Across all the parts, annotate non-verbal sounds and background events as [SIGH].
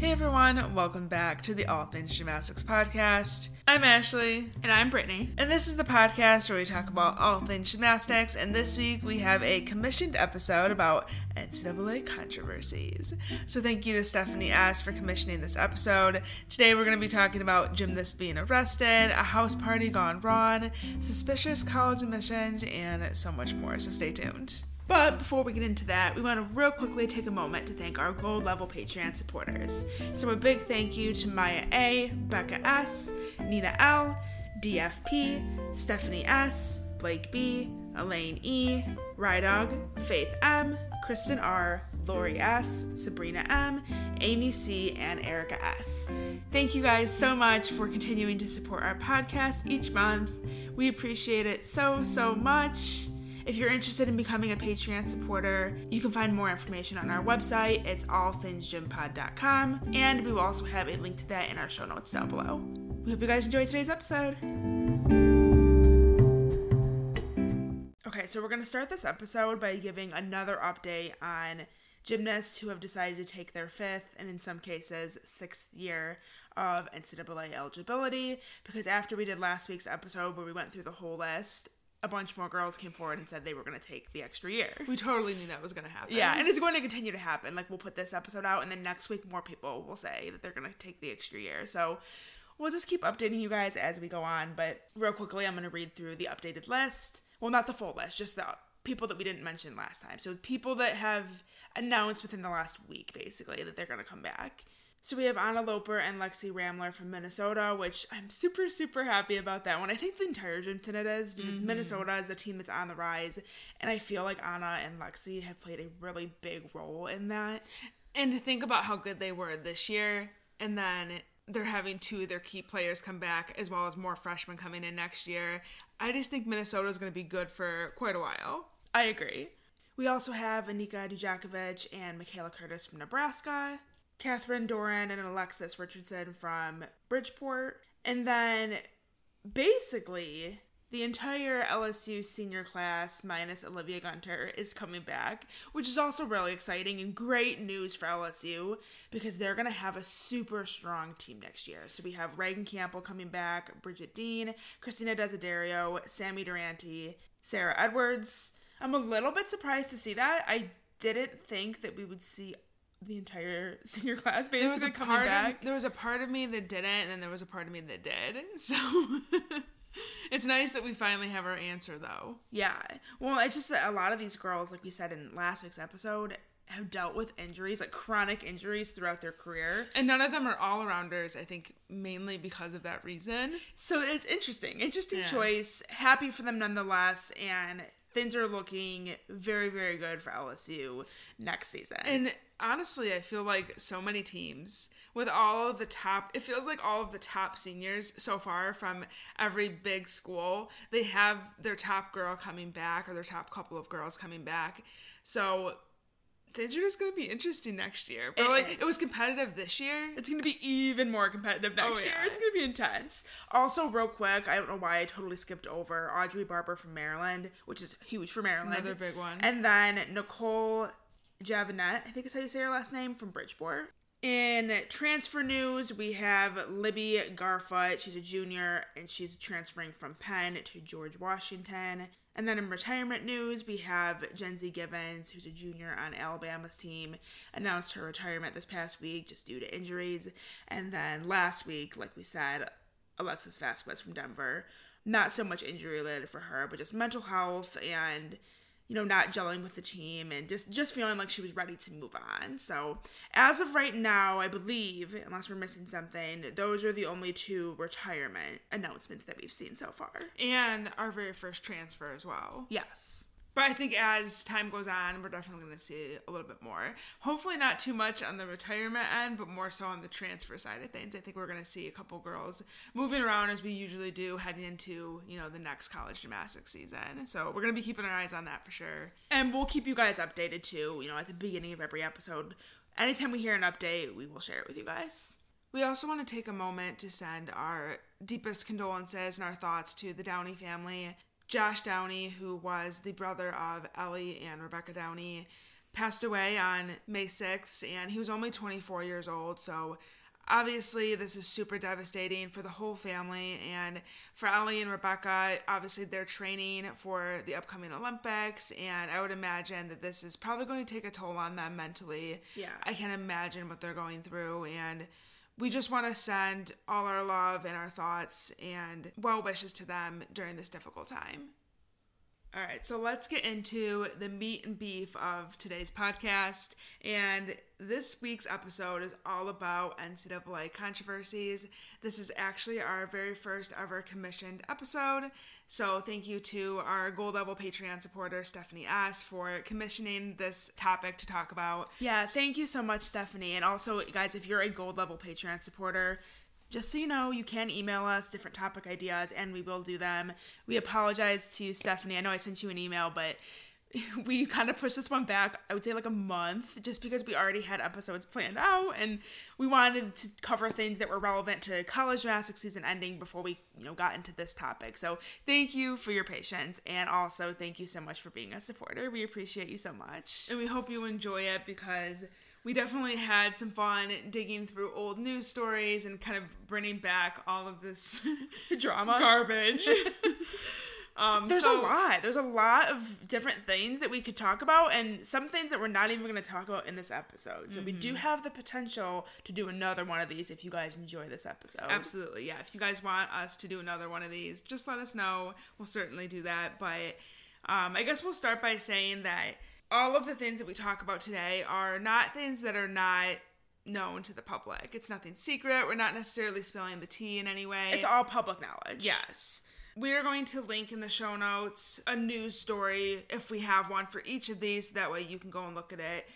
Hey everyone, welcome back to the All Things Gymnastics podcast. I'm Ashley. And I'm Brittany. And this is the podcast where we talk about all things gymnastics. And this week we have a commissioned episode about NCAA controversies. So thank you to Stephanie S. for commissioning this episode. Today we're going to be talking about gymnasts being arrested, a house party gone wrong, suspicious college admissions, and so much more. So stay tuned. But before we get into that, we want to real quickly take a moment to thank our gold level Patreon supporters. So a big thank you to Maya A, Becca S, Nina L, DFP, Stephanie S, Blake B, Elaine E, Rydog, Faith M, Kristen R, Lori S, Sabrina M, Amy C, and Erica S. Thank you guys so much for continuing to support our podcast each month. We appreciate it so, so much. If you're interested in becoming a Patreon supporter, you can find more information on our website. It's allthingsgympod.com, and we will also have a link to that in our show notes down below. We hope you guys enjoyed today's episode. Okay, so we're going to start this episode by giving another update on gymnasts who have decided to take their fifth and in some cases sixth year of NCAA eligibility because after we did last week's episode where we went through the whole list, a bunch more girls came forward and said they were going to take the extra year. We totally knew that was going to happen. Yeah, and it's going to continue to happen. Like we'll put this episode out, and then next week more people will say that they're going to take the extra year. So we'll just keep updating you guys as we go on. But real quickly, I'm going to read through the updated list. Well, not the full list, just the people that we didn't mention last time. So people that have announced within the last week, basically, that they're going to come back. So we have Anna Loper and Lexy Ramler from Minnesota, which I'm super, super happy about that one. I think the entire gym it is because mm-hmm. Minnesota is a team that's on the rise, and I feel like Anna and Lexi have played a really big role in that. And to think about how good they were this year, and then they're having two of their key players come back, as well as more freshmen coming in next year. I just think Minnesota is going to be good for quite a while. I agree. We also have Anika Dujakovic and Michaela Curtis from Nebraska. Catherine Doran and Alexis Richardson from Bridgeport. And then basically the entire LSU senior class minus Olivia Gunter is coming back, which is also really exciting and great news for LSU because they're going to have a super strong team next year. So we have Reagan Campbell coming back, Bridget Dean, Christina Desiderio, Sami Durante, Sarah Edwards. I'm a little bit surprised to see that. I didn't think that we would see the entire [LAUGHS] senior class basically there was a coming part back. Of, there was a part of me that didn't, and then there was a part of me that did. [LAUGHS] So it's nice that we finally have our answer, though. Yeah. Well, it's just that a lot of these girls, like we said in last week's episode, have dealt with injuries, like chronic injuries throughout their career. And none of them are all arounders, I think, mainly because of that reason. So it's interesting. Interesting yeah. choice. Happy for them nonetheless. And things are looking very, very good for LSU next season. And honestly, I feel like so many teams with all of the top, it feels like all of the top seniors so far from every big school, they have their top girl coming back or their top couple of girls coming back. So things are just going to be interesting next year. But it like is. it was competitive this year. It's going to be even more competitive next oh, year. It's going to be intense. Also, real quick, I don't know why I totally skipped over Audrey Barber from Maryland, which is huge for Maryland. Another big one. And then Nicole Javinet, I think is how you say her last name, from Bridgeport. In transfer news, we have Libby Garfoot. She's a junior and she's transferring from Penn to George Washington. And then in retirement news, we have Jenzy Givens, who's a junior on Alabama's team, announced her retirement this past week just due to injuries. And then last week, like we said, Alexis Vasquez from Denver. Not so much injury related for her, but just mental health and you know, not gelling with the team and just just feeling like she was ready to move on. So, as of right now, I believe, unless we're missing something, those are the only two retirement announcements that we've seen so far. And our very first transfer as well. Yes. But I think as time goes on, we're definitely going to see a little bit more. Hopefully, not too much on the retirement end, but more so on the transfer side of things. I think we're going to see a couple girls moving around as we usually do heading into you know the next college gymnastics season. So we're going to be keeping our eyes on that for sure. And we'll keep you guys updated too. You know, at the beginning of every episode, anytime we hear an update, we will share it with you guys. We also want to take a moment to send our deepest condolences and our thoughts to the Downie family Josh Downie, who was the brother of Ellie and Rebecca Downie, passed away on May 6th, and he was only 24 years old. So, obviously, this is super devastating for the whole family. And for Ellie and Rebecca, obviously, they're training for the upcoming Olympics. And I would imagine that this is probably going to take a toll on them mentally. Yeah. I can't imagine what they're going through. And we just want to send all our love and our thoughts and well wishes to them during this difficult time. All right, so let's get into the meat and beef of today's podcast. And this week's episode is all about NCAA controversies. This is actually our very first ever commissioned episode. So thank you to our gold level Patreon supporter, Stephanie S., for commissioning this topic to talk about. Yeah, thank you so much, Stephanie. And also, guys, if you're a gold level Patreon supporter, just so you know, you can email us different topic ideas and we will do them. We apologize to Stephanie. I know I sent you an email, but [LAUGHS] we kind of pushed this one back, I would say like a month, just because we already had episodes planned out and we wanted to cover things that were relevant to college gymnastics season ending before we, you know, got into this topic. So thank you for your patience and also thank you so much for being a supporter. We appreciate you so much. And we hope you enjoy it because we definitely had some fun digging through old news stories and kind of bringing back all of this [LAUGHS] Drama. [LAUGHS] garbage. Um, There's so- a lot. There's a lot of different things that we could talk about, and some things that we're not even going to talk about in this episode. So we do have the potential to do another one of these if you guys enjoy this episode. Absolutely, yeah. If you guys want us to do another one of these, just let us know. We'll certainly do that. But um, I guess we'll start by saying that all of the things that we talk about today are not things that are not known to the public. It's nothing secret. We're not necessarily spilling the tea in any way. It's all public knowledge. Yes. We are going to link in the show notes a news story if we have one for each of these. That way you can go and look at it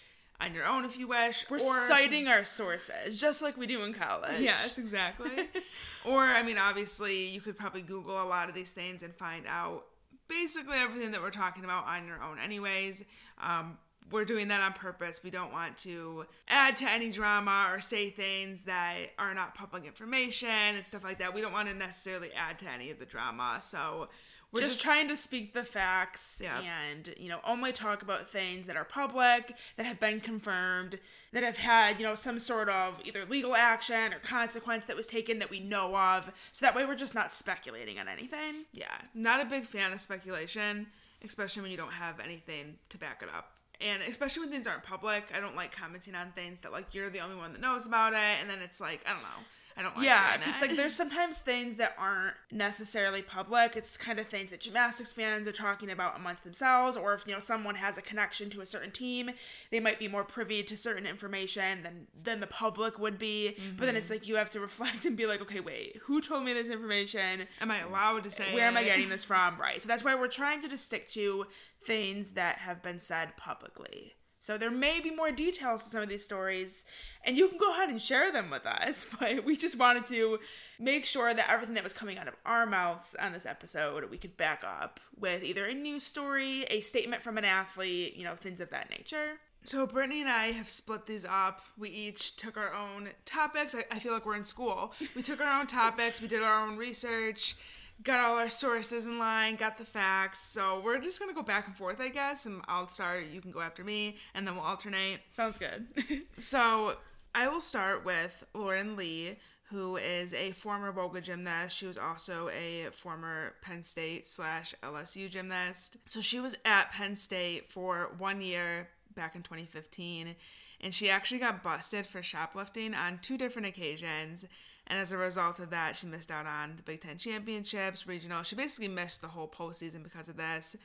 on your own if you wish. We're or citing our sources, just like we do in college. Yes, exactly. [LAUGHS] or, I mean, obviously, you could probably Google a lot of these things and find out basically everything that we're talking about on your own, anyways. Um, we're doing that on purpose. We don't want to add to any drama or say things that are not public information and stuff like that. We don't want to necessarily add to any of the drama. So, we're just, trying to speak the facts Yeah. and you know only talk about things that are public that have been confirmed that have had you know some sort of either legal action or consequence that was taken that we know of so that way we're just not speculating on anything Yeah, not a big fan of speculation, especially when you don't have anything to back it up. And especially when things aren't public, I don't like commenting on things that like you're the only one that knows about it, and then it's like I don't know, I don't like yeah because like there's [LAUGHS] sometimes things that aren't necessarily public. It's kind of things that gymnastics fans are talking about amongst themselves or if you know someone has a connection to a certain team they might be more privy to certain information than than the public would be. But then it's mm-hmm. like you have to reflect and be like okay wait who told me this information? Am I allowed to say where am i getting this [LAUGHS] from? Right. So that's why we're trying to just stick to things that have been said publicly so there may be more details to some of these stories, and you can go ahead and share them with us. [LAUGHS] But we just wanted to make sure that everything that was coming out of our mouths on this episode we could back up with either a news story, a statement from an athlete, you know, things of that nature. So Brittany and I have split these up. We each took our own topics. I, I feel like we're in school. We took our own [LAUGHS] topics. We did our own research. Got all our sources in line, got the facts. So we're just gonna go back and forth, I guess. And I'll start, you can go after me, and then we'll alternate. Sounds good. [LAUGHS] So I will start with Lauren Lee, who is a former WOGA gymnast. She was also a former Penn State slash LSU gymnast. So she was at Penn State for one year back in 2015, and she actually got busted for shoplifting on two different occasions. And as a result of that, she missed out on the Big Ten championships, regional. She basically missed the whole postseason because of this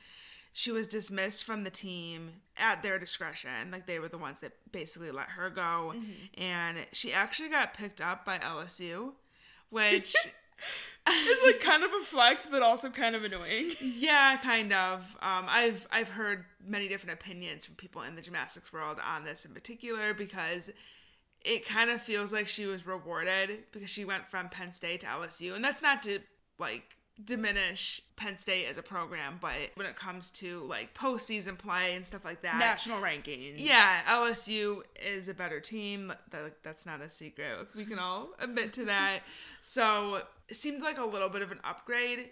she was dismissed from the team at their discretion. Like they were the ones that basically let her go. And she actually got picked up by LSU, which, [LAUGHS] is like kind of a flex, but also kind of annoying. yeah, kind of. Um, I've I've heard many different opinions from people in the gymnastics world on this in particular because it kind of feels like she was rewarded because she went from Penn State to LSU, and that's not to like diminish Penn State as a program, but when it comes to like postseason play and stuff like that, National rankings. yeah, LSU is a better team. That, that's not a secret. We can all admit to that. So it seemed like a little bit of an upgrade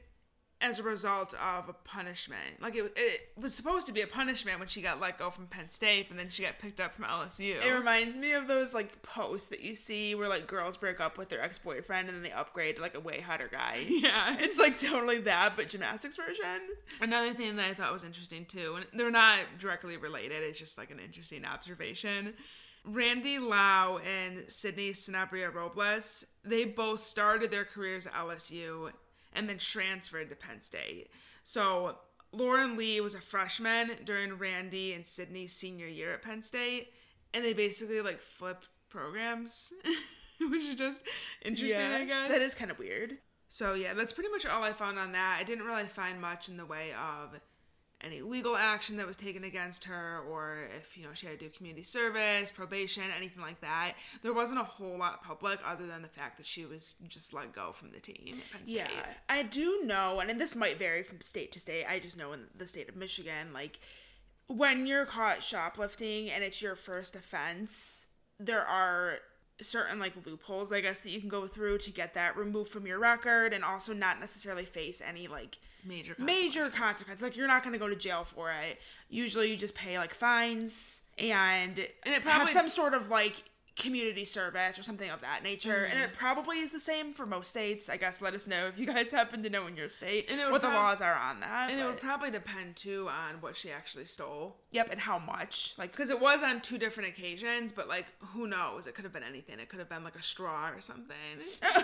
as a result of a punishment. Like it, it was supposed to be a punishment when she got let go from Penn State, and then she got picked up from LSU. It reminds me of those like posts that you see where like girls break up with their ex boyfriend and then they upgrade to like a way hotter guy. [LAUGHS] yeah, It's like totally that, but gymnastics version. Another thing that I thought was interesting too, and they're not directly related, it's just like an interesting observation. Randy Lau and Sydney Sanabria Robles, they both started their careers at LSU and then transferred to Penn State. So Lauren Lee was a freshman during Randy and Sydney's senior year at Penn State, and they basically like flipped programs, [LAUGHS] which is just interesting, I guess. That is kind of weird. So yeah, that's pretty much all I found on that. I didn't really find much in the way of any legal action that was taken against her or if you know she had to do community service probation anything like that there wasn't a whole lot public other than the fact that she was just let go from the team. Yeah, I do know, and this might vary from state to state. I just know in the state of Michigan, like when you're caught shoplifting and it's your first offense, there are certain like loopholes, I guess, that you can go through to get that removed from your record, and also not necessarily face any like major major consequences. consequences. Like you're not going to go to jail for it. Usually, you just pay like fines and And it have probably- some sort of like community service or something of that nature. And Mm-hmm. it probably is the same for most states. I guess let us know if you guys [LAUGHS] happen to know in your state And what the laws are on that. and it would probably depend too on what she actually stole yep, and how much. Like because it was on two different occasions but like who knows it could have been anything it could have been like a straw or something [LAUGHS]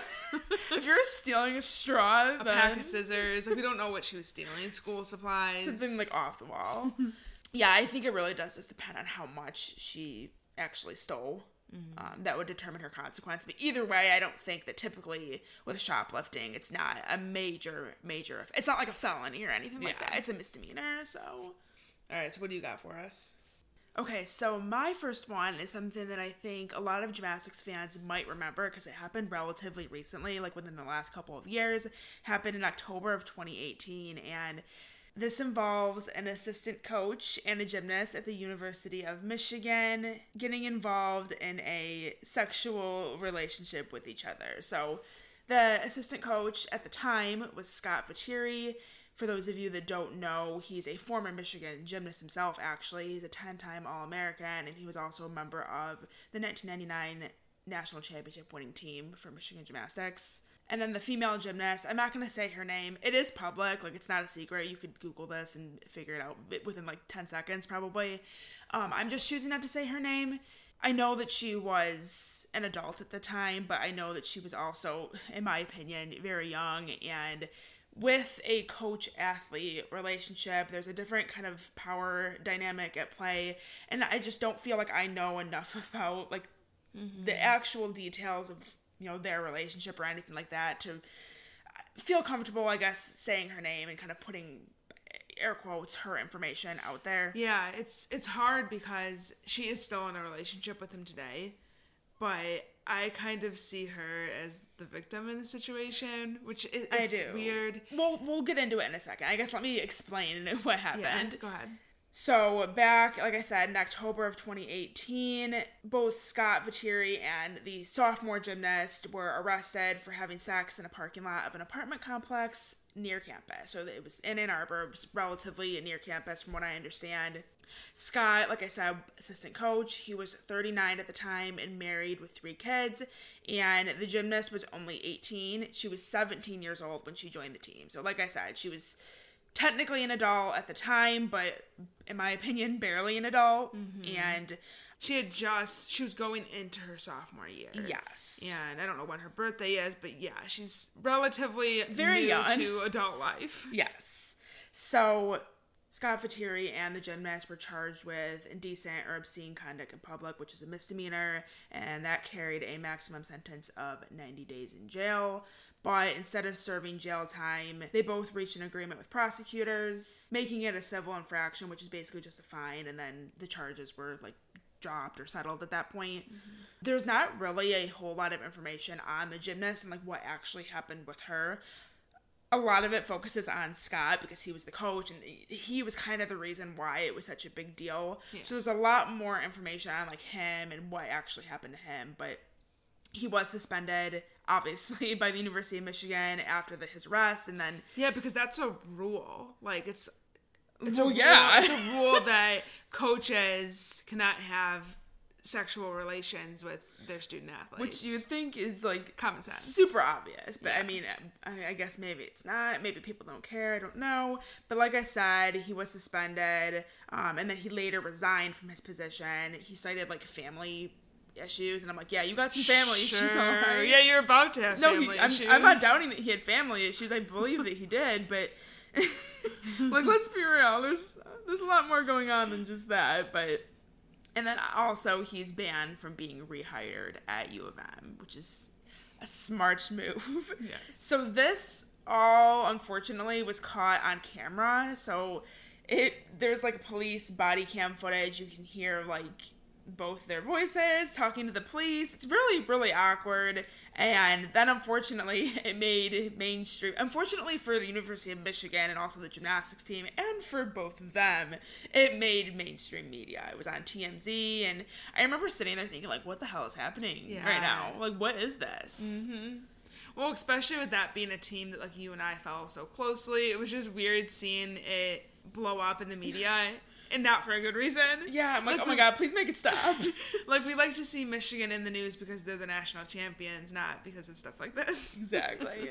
if you're stealing a straw, a then pack of scissors like we don't know what she was stealing school supplies something like off the wall. [LAUGHS] yeah, I think it really does just depend on how much she actually stole. Um, that would determine her consequence. But either way, I don't think that typically with shoplifting, it's not a major, major. It's not like a felony or anything like that. It's a misdemeanor. So, all right so what do you got for us okay. So my first one is something that I think a lot of gymnastics fans might remember because it happened relatively recently, like within the last couple of years. Happened in October of 2018, and this involves an assistant coach and a gymnast at the University of Michigan getting involved in a sexual relationship with each other. So, the assistant coach at the time was Scott Vetere. For those of you that don't know, he's a former Michigan gymnast himself, actually. He's a 10 time All American, and he was also a member of the 1999 National Championship winning team for Michigan Gymnastics. And then the female gymnast, I'm not going to say her name. It is public, like it's not a secret. You could Google this and figure it out within like 10 seconds, probably. Um, I'm just choosing not to say her name. I know that she was an adult at the time, but I know that she was also, in my opinion, very young. And with a coach athlete relationship, there's a different kind of power dynamic at play. And I just don't feel like I know enough [LAUGHS] about like the actual details of you know their relationship or anything like that to feel comfortable i guess saying her name and kind of putting air quotes her information out there Yeah, it's it's hard because she is still in a relationship with him today, but I kind of see her as the victim in the situation, which is i do weird. we'll we'll get into it in a second i guess let me explain [LAUGHS] what happened Yeah, go ahead. So back, like I said, in October of 2018, both Scott Vetere and the sophomore gymnast were arrested for having sex in a parking lot of an apartment complex near campus. So it was in Ann Arbor, was relatively near campus, from what I understand. Scott, like I said, assistant coach, he was 39 at the time and married with three kids. And the gymnast was only 18. She was 17 years old when she joined the team. So, like I said, she was technically an adult at the time, but in my opinion, barely an adult. Mm-hmm. And She had just she was going into her sophomore year. yes, And I don't know when her birthday is, but yeah, she's relatively Very new young. to adult life. [LAUGHS] yes. So Scott Vetere and the gymnast were charged with indecent or obscene conduct in public, which is a misdemeanor, and that carried a maximum sentence of 90 days in jail. But instead of serving jail time, they both reached an agreement with prosecutors, making it a civil infraction, which is basically just a fine, and then the charges were like dropped or settled at that point. Mm-hmm. There's not really a whole lot of information on the gymnast and like what actually happened with her a lot of it focuses on Scott because he was the coach and he was kind of the reason why it was such a big deal. So there's a lot more information on like him and what actually happened to him, but he was suspended, obviously, [LAUGHS] by the University of Michigan after the, his arrest, and then Yeah, because that's a rule. Like it's it's Well, a yeah. rule, it's a rule that coaches cannot have sexual relations with their student athletes. which you think is like Common sense. super obvious. But I mean, I, I guess maybe it's not. Maybe people don't care. I don't know. But like I said, he was suspended, um, and then he later resigned from his position. He cited like family issues, and I'm like, yeah, you got some family [LAUGHS] issues, all right. Yeah, you're about to have No, family he, I'm, issues. I'm not doubting that he had family issues. I believe that he did, but [LAUGHS] like, let's be real. There's there's a lot more going on than just that. But and then also he's banned from being rehired at U of M, which is a smart [LAUGHS] move. Yes. So this all unfortunately was caught on camera. So it there's like police body cam footage. You can hear like both their voices talking to the police. It's really really awkward. And then unfortunately [LAUGHS] it made mainstream. Unfortunately for the University of Michigan and also the gymnastics team and for both of them, it made mainstream media. It was on TMZ and I remember sitting there thinking like what the hell is happening Yeah. right now? Like what is this? Mm-hmm. Well, especially with that being a team that like you and I follow so closely, it was just weird seeing it blow up in the media, and not for a good reason. Yeah, I'm like, Like, oh my [LAUGHS] god, please make it stop. [LAUGHS] Like we like to see Michigan in the news because they're the national champions, not because of stuff like this. [LAUGHS] exactly.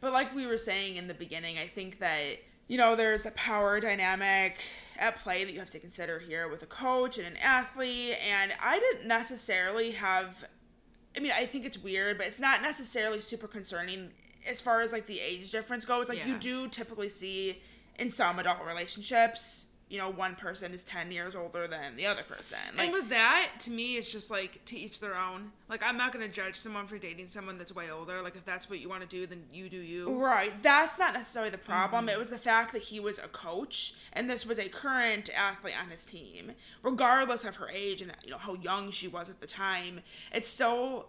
But like we were saying in the beginning, I think that you know there's a power dynamic at play that you have to consider here with a coach and an athlete, and I didn't necessarily have. I mean, I think it's weird, but it's not necessarily super concerning as far as like the age difference goes. Like you do typically see in some adult relationships, you know, one person is ten years older than the other person. Like, and with that, to me, it's just like to each their own. Like I'm not gonna judge someone for dating someone that's way older. Like if that's what you want to do, then you do you. Right. That's not necessarily the problem. Mm-hmm. It was the fact that he was a coach and this was a current athlete on his team. Regardless of her age and you know how young she was at the time, it's still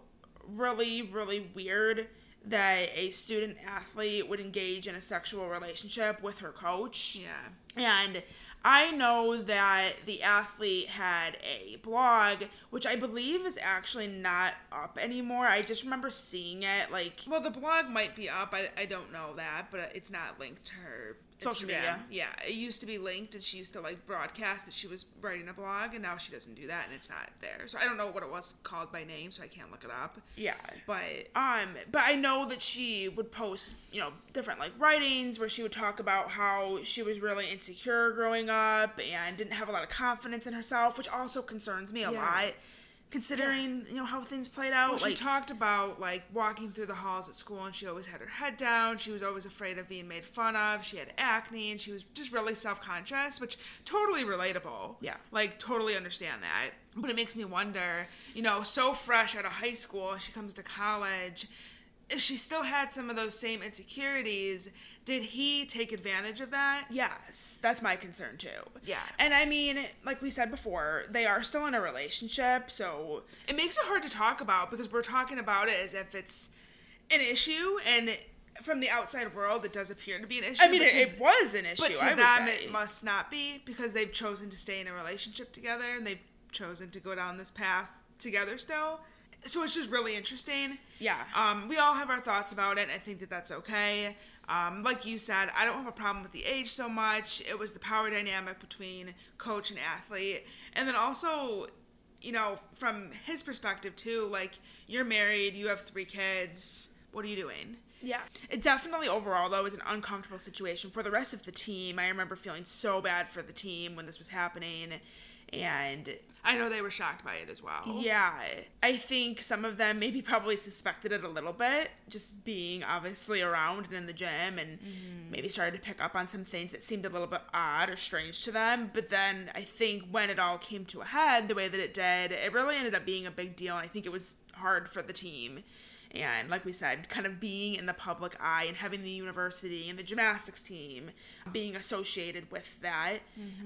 really really weird that a student athlete would engage in a sexual relationship with her coach. Yeah. And I know that the athlete had a blog, which I believe is actually not up anymore. I just remember seeing it like Well, the blog might be up. I, I don't know that, but it's not linked to her Social media. Yeah, it used to be linked, and she used to like broadcast that she was writing a blog, and now she doesn't do that, and it's not there. So I don't know what it was called by name, so I can't look it up. yeah. But Um, but I know that she would post, you know, different like writings where she would talk about how she was really insecure growing up and didn't have a lot of confidence in herself, which also concerns me a Yeah. lot, considering you know how things played out. well, she like, talked about like walking through the halls at school, and she always had her head down. She was always afraid of being made fun of. She had acne, and she was just really self conscious, which totally relatable. Yeah. like totally understand that. But it makes me wonder, you know, so fresh out of high school, she comes to college. If she still had some of those same insecurities, did he take advantage of that? Yes, that's my concern too. Yeah. And I mean, like we said before, they are still in a relationship, so It makes it hard to talk about because we're talking about it as if it's an issue, and from the outside world, it does appear to be an issue. I mean, it, to- it was an issue. But to I them, it must not be because they've chosen to stay in a relationship together and they've chosen to go down this path together still. So it's just really interesting. Yeah. Um, we all have our thoughts about it. I think that that's okay. Um, like you said, I don't have a problem with the age so much. It was the power dynamic between coach and athlete. And then also, you know, from his perspective too, like you're married, you have three kids. What are you doing? Yeah. It definitely overall though was an uncomfortable situation for the rest of the team. I remember feeling so bad for the team when this was happening and I know they were shocked by it as well. yeah, I think some of them maybe probably suspected it a little bit just being obviously around and in the gym and maybe started to pick up on some things that seemed a little bit odd or strange to them, but then I think when it all came to a head the way that it did, it really ended up being a big deal. And I think it was hard for the team. And like we said kind of being in the public eye and having the university and the gymnastics team being associated with that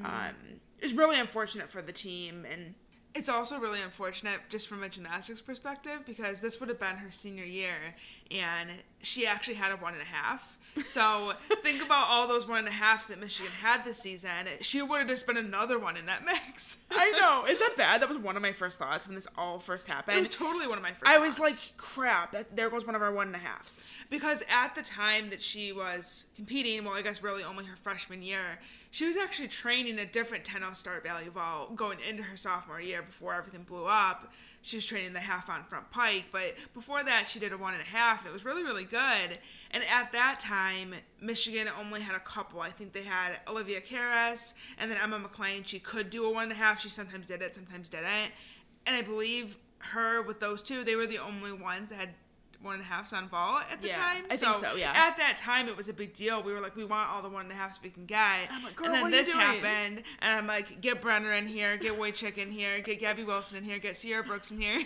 um, is really unfortunate for the team and It's also really unfortunate just from a gymnastics perspective because this would have been her senior year and she actually had a one and a half. So think about all those one and a halves that Michigan had this season. She would have just been another one in that mix. [LAUGHS] I know. Is that bad? That was one of my first thoughts when this all first happened. It was totally one of my first. I was like, crap. That, there goes one of our one and a halves. because at the time that she was competing, well, I guess really only her freshman year, she was actually training a different 10 start value Vault going into her sophomore year before everything blew up. She was training the half on front pike, but before that, she did a one and a half, and it was really, really good. And at that time, Michigan only had a couple. I think they had Olivia Karas and then Emma McLean. She could do a one and a half. She sometimes did it, sometimes didn't. And I believe her with those two, they were the only ones that had one and a halves on vault at the Yeah, time. I think so, yeah. At that time, it was a big deal. We were like, we want all the one and a halves we can get. I'm like, "Girl, and then what are you this doing?" happened, and I'm like, get Brenner in here, get Wojcik in here, get Gabby Wilson in here, get Sierra Brooks in here.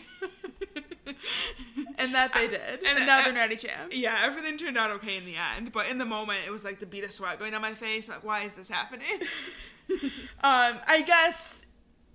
And that they did. And- And, now they're natty champs. yeah, everything turned out okay in the end, but in the moment, it was like the beat of sweat going down my face. Like, why is this happening? [LAUGHS] Um, I guess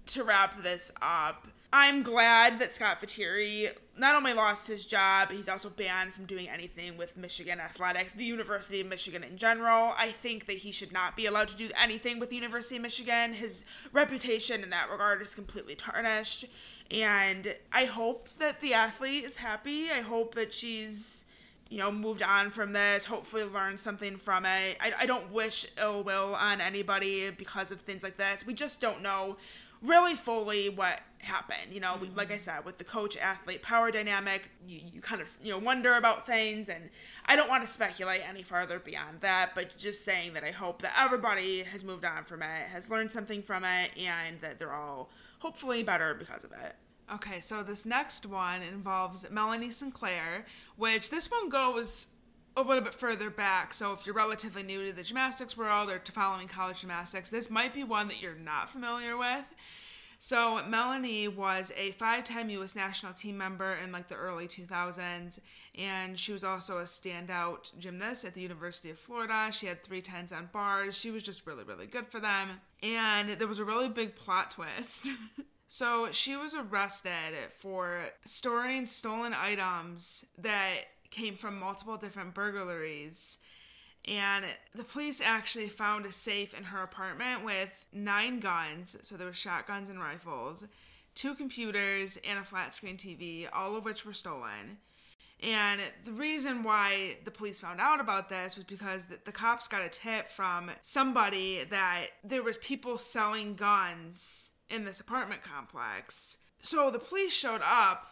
to wrap this up, I'm glad that Scott Vetere not only lost his job, he's also banned from doing anything with Michigan athletics, the University of Michigan in general. I think that he should not be allowed to do anything with the University of Michigan. His reputation in that regard is completely tarnished. And I hope that the athlete is happy. I hope that she's you know, moved on from this, hopefully learned something from it. I, I don't wish ill will on anybody because of things like this. We just don't know really fully what happened. You know, we, like I said, with the coach athlete power dynamic, you, you kind of, you know, wonder about things. And I don't want to speculate any farther beyond that, but just saying that I hope that everybody has moved on from it, has learned something from it, and that they're all hopefully better because of it. Okay, so this next one involves Melanie Sinclair, which this one goes a little bit further back. So if you're relatively new to the gymnastics world or to following college gymnastics, this might be one that you're not familiar with. So Melanie was a five-time U.S. national team member in like the early 2000s, and she was also a standout gymnast at the University of Florida. She had three tens on bars. She was just really, really good for them. And there was a really big plot twist. [LAUGHS] So she was arrested for storing stolen items that came from multiple different burglaries. And the police actually found a safe in her apartment with nine guns. So there were shotguns and rifles, two computers, and a flat screen TV, all of which were stolen. And the reason why the police found out about this was because the, the cops got a tip from somebody that there was people selling guns in this apartment complex. So the police showed up.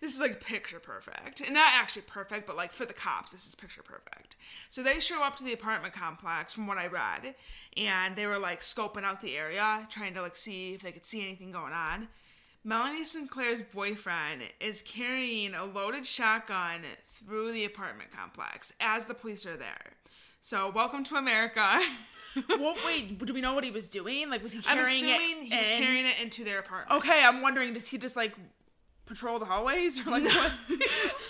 This is like picture perfect. And not actually perfect, but like for the cops, this is picture perfect. So they show up to the apartment complex from what I read, and they were like scoping out the area, trying to like see if they could see anything going on. Melanie Sinclair's boyfriend is carrying a loaded shotgun through the apartment complex as the police are there. So, welcome to America. [LAUGHS] well, wait, do we know what he was doing? Like, was he I'm carrying assuming it? he was in? carrying it into their apartment. Okay, I'm wondering, does he just like patrol the hallways or like what? [LAUGHS]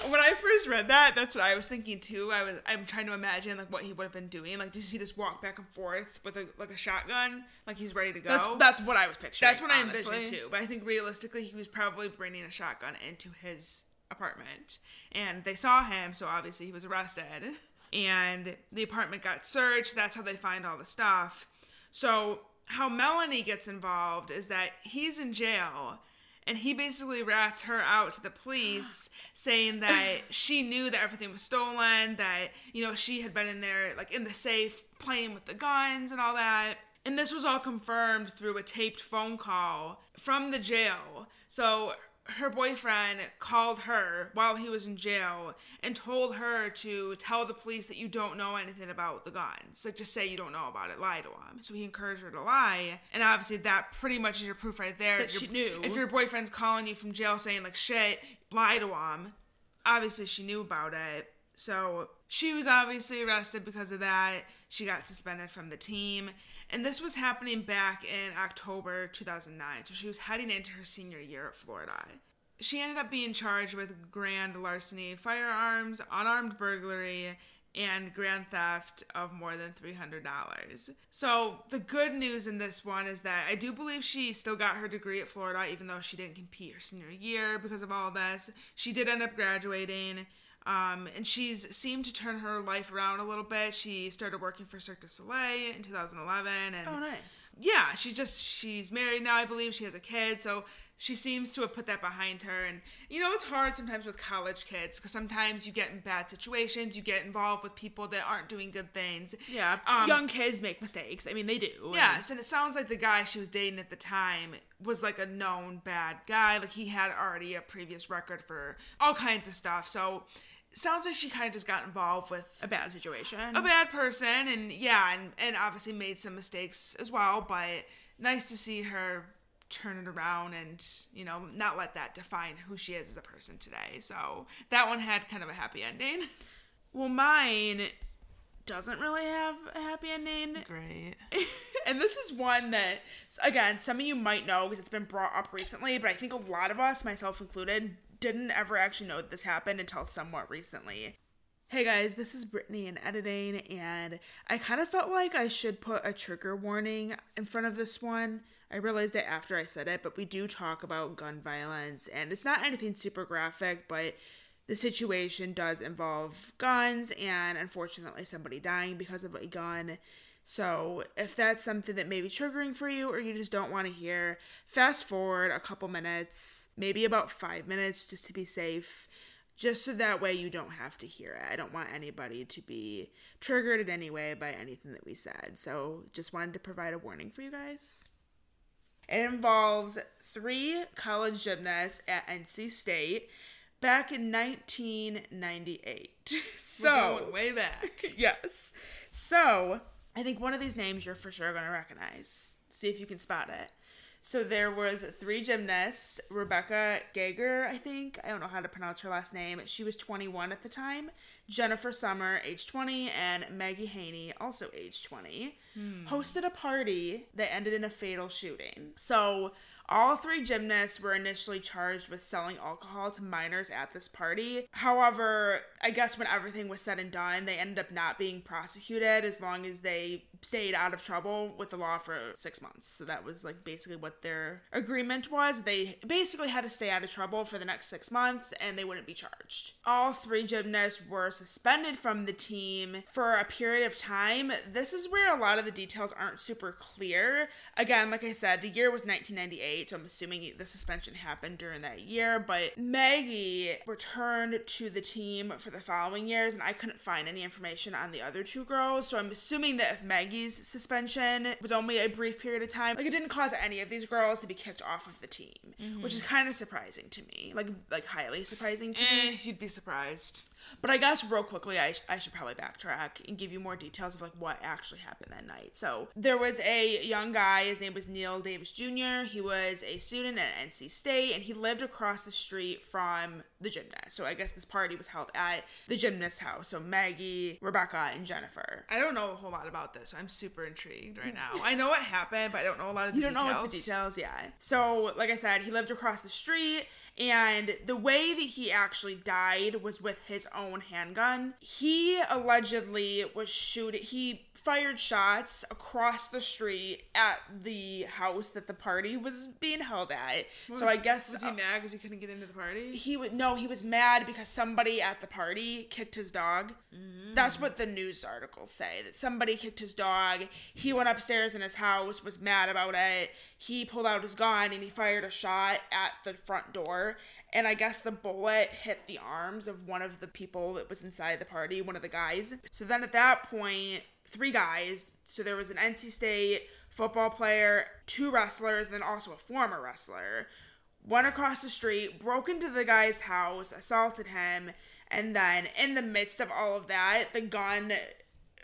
when I first read that, that's what I was thinking too. I was I'm trying to imagine like what he would have been doing. Like, does he just walk back and forth with a like a shotgun, like he's ready to go? That's that's what I was picturing. That's what I envisioned too. But I think realistically, he was probably bringing a shotgun into his apartment, and they saw him, so obviously he was arrested. [LAUGHS] And the apartment got searched. That's how they find all the stuff. So how Melanie gets involved is that he's in jail. And he basically rats her out to the police, [GASPS] saying that she knew that everything was stolen, that, you know, she had been in there, like, in the safe, playing with the guns and all that. And this was all confirmed through a taped phone call from the jail. So her boyfriend called her while he was in jail and told her to tell the police that you don't know anything about the guns. Like, just say you don't know about it, lie to him. So he encouraged her to lie. And obviously, that pretty much is your proof right there. That If she knew. If your boyfriend's calling you from jail saying, like, shit, lie to him, obviously she knew about it. So she was obviously arrested because of that. She got suspended from the team. And this was happening back in October 2009. So she was heading into her senior year at Florida. She ended up being charged with grand larceny, firearms, unarmed burglary, and grand theft of more than $300. So, the good news in this one is that I do believe she still got her degree at Florida, even though she didn't compete her senior year because of all this. She did end up graduating. Um, and she's seemed to turn her life around a little bit. She started working for Cirque du Soleil in 2011, and Oh, nice. yeah, she just she's married now, I believe. She has a kid, so she seems to have put that behind her. And you know, it's hard sometimes with college kids because sometimes you get in bad situations, you get involved with people that aren't doing good things. Yeah, Um, young kids make mistakes. I mean, they do. Yes, and it sounds like the guy she was dating at the time was like a known bad guy. Like he had already a previous record for all kinds of stuff. So sounds like she kind of just got involved with a bad situation. a bad person and yeah, and, and obviously made some mistakes as well, but nice to see her turn it around and, you know, not let that define who she is as a person today. So that one had kind of a happy ending. Well, mine doesn't really have a happy ending. Great. [LAUGHS] and this is one that, again, some of you might know because it's been brought up recently, but I think a lot of us, myself included, didn't ever actually know that this happened until somewhat recently. Hey guys, this is Brittany in editing, and I kind of felt like I should put a trigger warning in front of this one. I realized it after I said it, but we do talk about gun violence, and it's not anything super graphic, but the situation does involve guns and unfortunately somebody dying because of a gun. So, if that's something that may be triggering for you or you just don't want to hear, fast forward a couple minutes, maybe about five minutes just to be safe, just so that way you don't have to hear it. I don't want anybody to be triggered in any way by anything that we said. So, just wanted to provide a warning for you guys. It involves three college gymnasts at NC State back in 1998. [LAUGHS] so, way back. [LAUGHS] yes. So, I think one of these names you're for sure going to recognize. See if you can spot it. So there was three gymnasts, Rebecca Gager, I think. I don't know how to pronounce her last name. She was 21 at the time. Jennifer Summer, age 20, and Maggie Haney, also age 20, hmm. hosted a party that ended in a fatal shooting. So all three gymnasts were initially charged with selling alcohol to minors at this party. However, I guess when everything was said and done, they ended up not being prosecuted as long as they stayed out of trouble with the law for six months. So that was like basically what their agreement was. They basically had to stay out of trouble for the next six months and they wouldn't be charged. All three gymnasts were suspended from the team for a period of time. This is where a lot of the details aren't super clear. Again, like I said, the year was 1998, so I'm assuming the suspension happened during that year. But Maggie returned to the team for the following years, and I couldn't find any information on the other two girls. So I'm assuming that if Maggie's suspension was only a brief period of time, like it didn't cause any of these girls to be kicked off of the team, which is kind of surprising to me, like like highly surprising to me. Eh, you'd be surprised. But I guess real quickly, I, sh- I should probably backtrack and give you more details of like what actually happened that night. So there was a young guy. His name was Neil Davis Jr. He was a student at NC State, and he lived across the street from the gymnast. So I guess this party was held at the gymnast's house. So Maggie, Rebecca, and Jennifer. I don't know a whole lot about this. So I'm super intrigued right now. I know what happened, but I don't know a lot of the You don't details. know the details, yeah. So, like I said, he lived across the street, and the way that he actually died was with his own handgun. He allegedly was shooting. He fired shots across the street at the house that the party was being held at. so I guess was he uh, mad because he couldn't get into the party? he would no, he was mad because somebody at the party kicked his dog. That's what the news articles say. That somebody kicked his dog. He went upstairs in his house, was mad about it. He pulled out his gun and he fired a shot at the front door. And I guess the bullet hit the arms of one of the people that was inside the party, one of the guys. So then at that point, three guys. So there was an NC State football player, two wrestlers, then also a former wrestler went across the street, broke into the guy's house, assaulted him, and then in the midst of all of that, the gun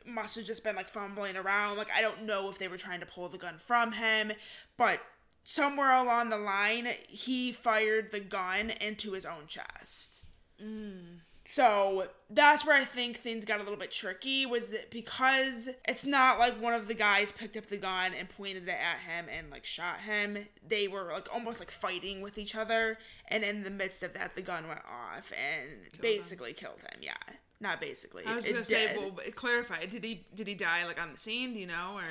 must have just been like fumbling around. Like I don't know if they were trying to pull the gun from him, but somewhere along the line, he fired the gun into his own chest. Mm. So that's where I think things got a little bit tricky. Was that because it's not like one of the guys picked up the gun and pointed it at him and like shot him. They were like almost like fighting with each other, and in the midst of that, the gun went off and basically killed him. Yeah, not basically. I was gonna say, did. well, clarify. Did he did he die like on the scene? Do you know or?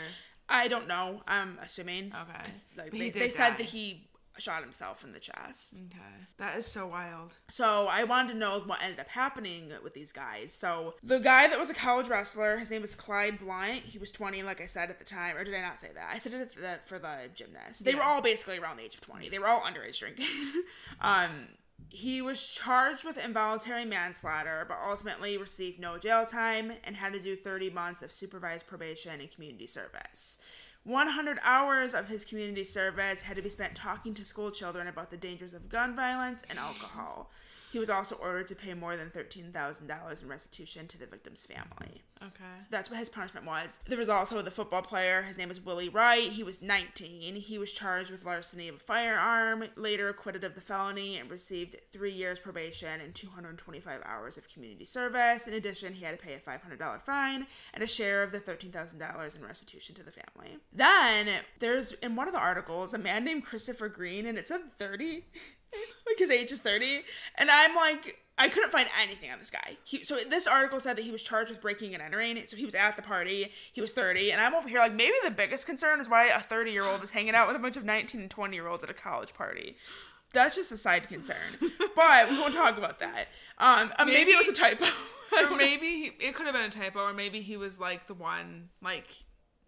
I don't know. I'm assuming. Okay. Like, But they, he did they said that he shot himself in the chest. Okay. That is so wild. So I wanted to know what ended up happening with these guys. So the guy that was a college wrestler, his name was Clyde Blunt. He was 20, like I said at the time, or did I not say that? I said it the, for the gymnast. They were all basically around the age of 20. They were all underage drinking. [LAUGHS] um, he was charged with involuntary manslaughter, but ultimately received no jail time and had to do 30 months of supervised probation and community service. 100 hours of his community service had to be spent talking to school children about the dangers of gun violence and alcohol. He was also ordered to pay more than $13,000 in restitution to the victim's family. Okay. So that's what his punishment was. There was also the football player. His name was Willie Wright. He was 19. He was charged with larceny of a firearm, later acquitted of the felony, and received three years probation and 225 hours of community service. In addition, he had to pay a $500 fine and a share of the $13,000 in restitution to the family. Then there's in one of the articles a man named Christopher Green, and it said 30. [LAUGHS] like his age is 30 and i'm like i couldn't find anything on this guy. He, so this article said that he was charged with breaking and entering. So he was at the party. He was 30 and i'm over here like maybe the biggest concern is why a 30 year old is hanging out with a bunch of 19 and 20 year olds at a college party. That's just a side concern. [LAUGHS] But we won't talk about that. Um uh, maybe, Maybe- it was a typo. [LAUGHS] Or maybe he, it could have been a typo, or maybe he was like the one like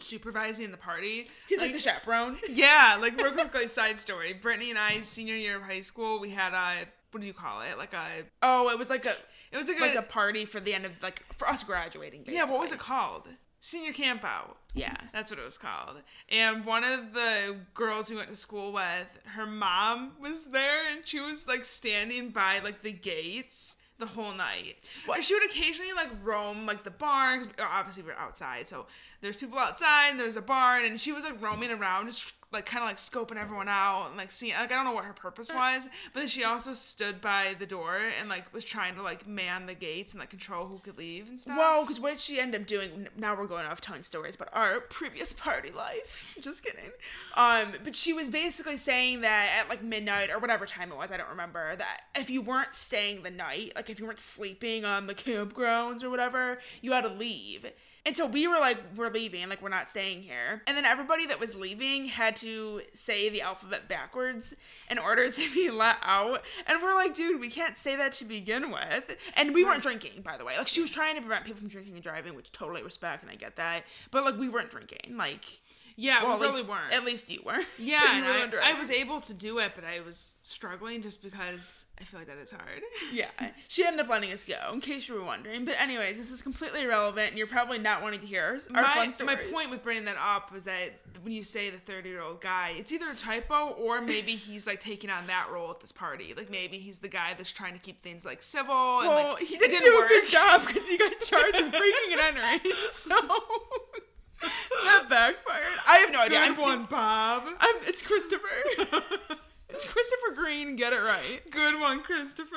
supervising the party. he's like the chaperone [LAUGHS] Yeah, like real quickly, side story. Brittany and I, senior year of high school, we had a what do you call it? Like a oh it was like a it was like, like a, a party for the end of like for us graduating basically. yeah. What was it called? Senior camp out. yeah That's what it was called. And one of the girls we went to school with, her mom was there and she was like standing by like the gates the whole night. And she would occasionally like roam like the barns. Obviously, we're outside, so there's people outside and there's a barn, and she was like roaming around, just like kind of like scoping everyone out and like seeing. Like I don't know what her purpose was, but then she also stood by the door and like was trying to like man the gates and like control who could leave and stuff. Well, because what she ended up doing, now we're going off telling stories, but our previous party life. [LAUGHS] Just kidding. Um, but she was basically saying that at like midnight or whatever time it was, I don't remember, that if you weren't staying the night, like if you weren't sleeping on the campgrounds or whatever, you had to leave. And so we were like, we're leaving, like we're not staying here. And then everybody that was leaving had to say the alphabet backwards in order to be let out. And we're like, dude, we can't say that to begin with. And we weren't drinking, by the way. Like she was trying to prevent people from drinking and driving, which totally respect and I get that. But like we weren't drinking. Like yeah, well, we really least, weren't. At least you were. [LAUGHS] Yeah, and I. I was able to do it, but I was struggling just because I feel like that is hard. [LAUGHS] Yeah, she ended up letting us go, in case you were wondering. But anyways, this is completely irrelevant, and you're probably not wanting to hear our my, fun stories. my point with bringing that up was that when you say the 30 year old guy, it's either a typo or maybe [LAUGHS] he's like taking on that role at this party. Like maybe he's the guy that's trying to keep things like civil. And, Well, like, he didn't, didn't do work. a good job because he got charged with breaking and entering. So that backfired. I have no idea. Good I'm one, think- Bob. I'm, it's Christopher. it's Christopher Green. Get it right. Good one, Christopher.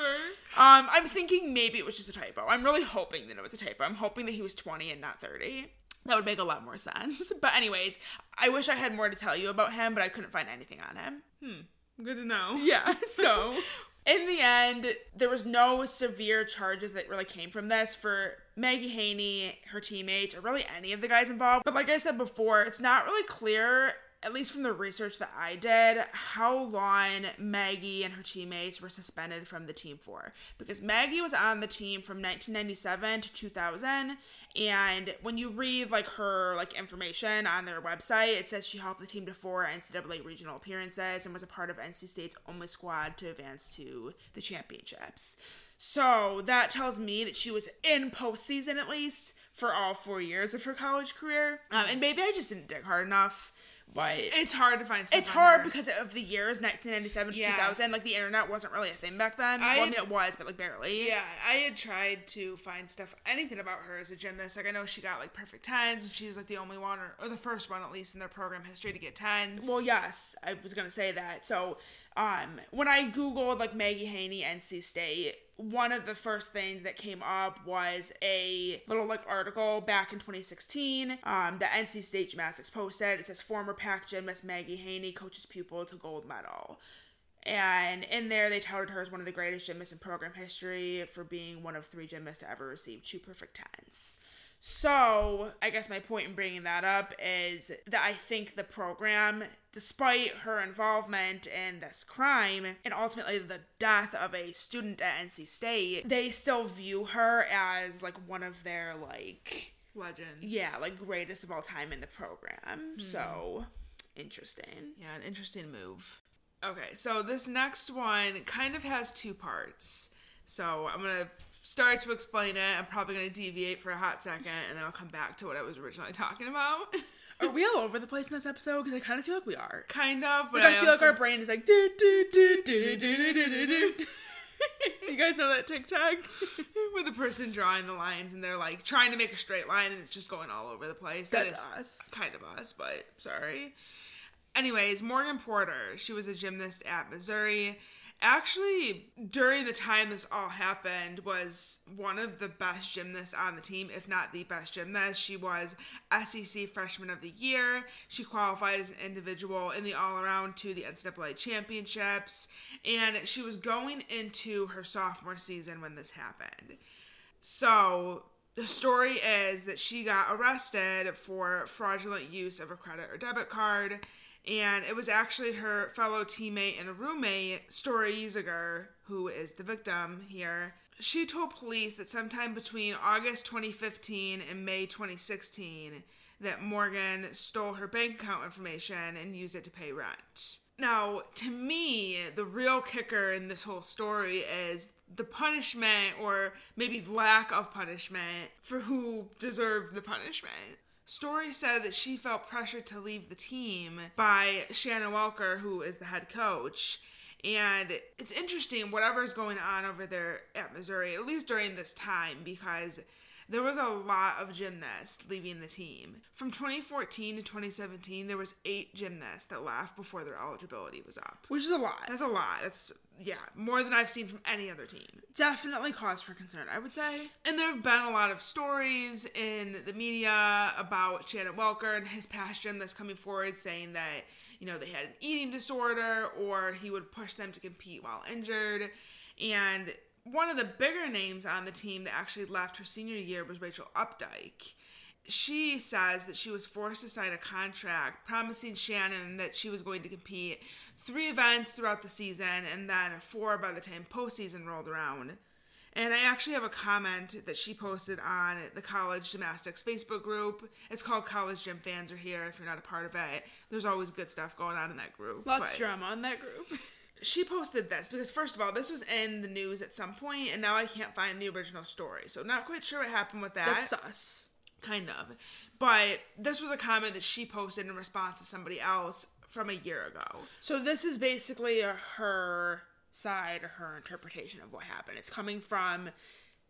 Um, I'm thinking maybe it was just a typo. I'm really hoping that it was a typo. I'm hoping that he was 20 and not 30. That would make a lot more sense. [LAUGHS] But anyways, I wish I had more to tell you about him, but I couldn't find anything on him. Hmm. Good to know. Yeah. [LAUGHS] So in the end, there was no severe charges that really came from this for Maggie Haney, her teammates, or really any of the guys involved. But like I said before, it's not really clear. At least from the research that I did, how long Maggie and her teammates were suspended from the team for. Because Maggie was on the team from 1997 to 2000, and when you read like her like information on their website, it says she helped the team to four NCAA regional appearances and was a part of NC State's only squad to advance to the championships. So that tells me that she was in postseason at least for all four years of her college career. Um, and maybe I just didn't dig hard enough, but It's hard to find stuff it's hard her. because of the years 1997 to Yeah. 2000. Like the internet wasn't really a thing back then. I- well, I mean, it was, but like barely. Yeah, I had tried to find stuff, anything about her as a gymnast. Like, I know she got like perfect tens, and she was like the only one, or, or the first one at least in their program history to get tens. Well, yes, I was gonna say that. So, um, when I googled like Maggie Haney NC State, one of the first things that came up was a little like article back in 2016. Um, the NC State Gymnastics posted. It says former Pac gymnast Maggie Haney coaches pupil to gold medal. And in there, they touted her as one of the greatest gymnasts in program history for being one of three gymnasts to ever receive two perfect tens. So, I guess my point in bringing that up is that I think the program, despite her involvement in this crime and ultimately the death of a student at NC State, they still view her as like one of their like Legends. yeah, like greatest of all time in the program. Hmm. So, interesting. Yeah, an interesting move. Okay, so this next one kind of has two parts. So I'm gonna start to explain it. I'm probably gonna deviate for a hot second, and then I'll come back to what I was originally talking about. [LAUGHS] Are we all over the place in this episode? Because I kind of feel like we are. kind of, but Like, I, feel also- like our brain is like do do do do do do do do. [LAUGHS] You guys know that TikTok? [LAUGHS] with the person drawing the lines, and they're like trying to make a straight line, and it's just going all over the place. That That's us. kind of us, but sorry. Anyways, Morgan Porter, she was a gymnast at Missouri. Actually, during the time this all happened, was one of the best gymnasts on the team, if not the best gymnast. She was SEC Freshman of the Year. She qualified as an individual in the all around to the NCAA championships, and she was going into her sophomore season when this happened. So the story is that she got arrested for fraudulent use of a credit or debit card. And it was actually her fellow teammate and roommate, Story Yeager, who is the victim here. She told police that sometime between August 2015 and May 2016 that Morgan stole her bank account information and used it to pay rent. Now, to me, the real kicker in this whole story is the punishment, or maybe lack of punishment, for who deserved the punishment. Story said that she felt pressured to leave the team by Shannon Welker, who is the head coach. And it's interesting, whatever's going on over there at Missouri, at least during this time, because there was a lot of gymnasts leaving the team. From 2014 to 2017, there was eight gymnasts that left before their eligibility was up. Which is a lot. That's a lot. That's yeah, more than I've seen from any other team. Definitely cause for concern, I would say. And there have been a lot of stories in the media about Shannon Welker and his past gymnasts coming forward saying that, you know, they had an eating disorder or he would push them to compete while injured. And one of the bigger names on the team that actually left her senior year was Rachel Updike. She says that she was forced to sign a contract promising Shannon that she was going to compete three events throughout the season and then four by the time postseason rolled around. And I actually have a comment that she posted on the College Gymnastics Facebook group. It's called College Gym Fans Are Here. If you're not a part of it, there's always good stuff going on in that group. Lots of drama in that group. [LAUGHS] she posted this because first of all this was in the news at some point and now i can't find the original story so not quite sure what happened with that That's sus. kind of but this was a comment that she posted in response to somebody else from a year ago So this is basically a, her side or her interpretation of what happened. It's coming from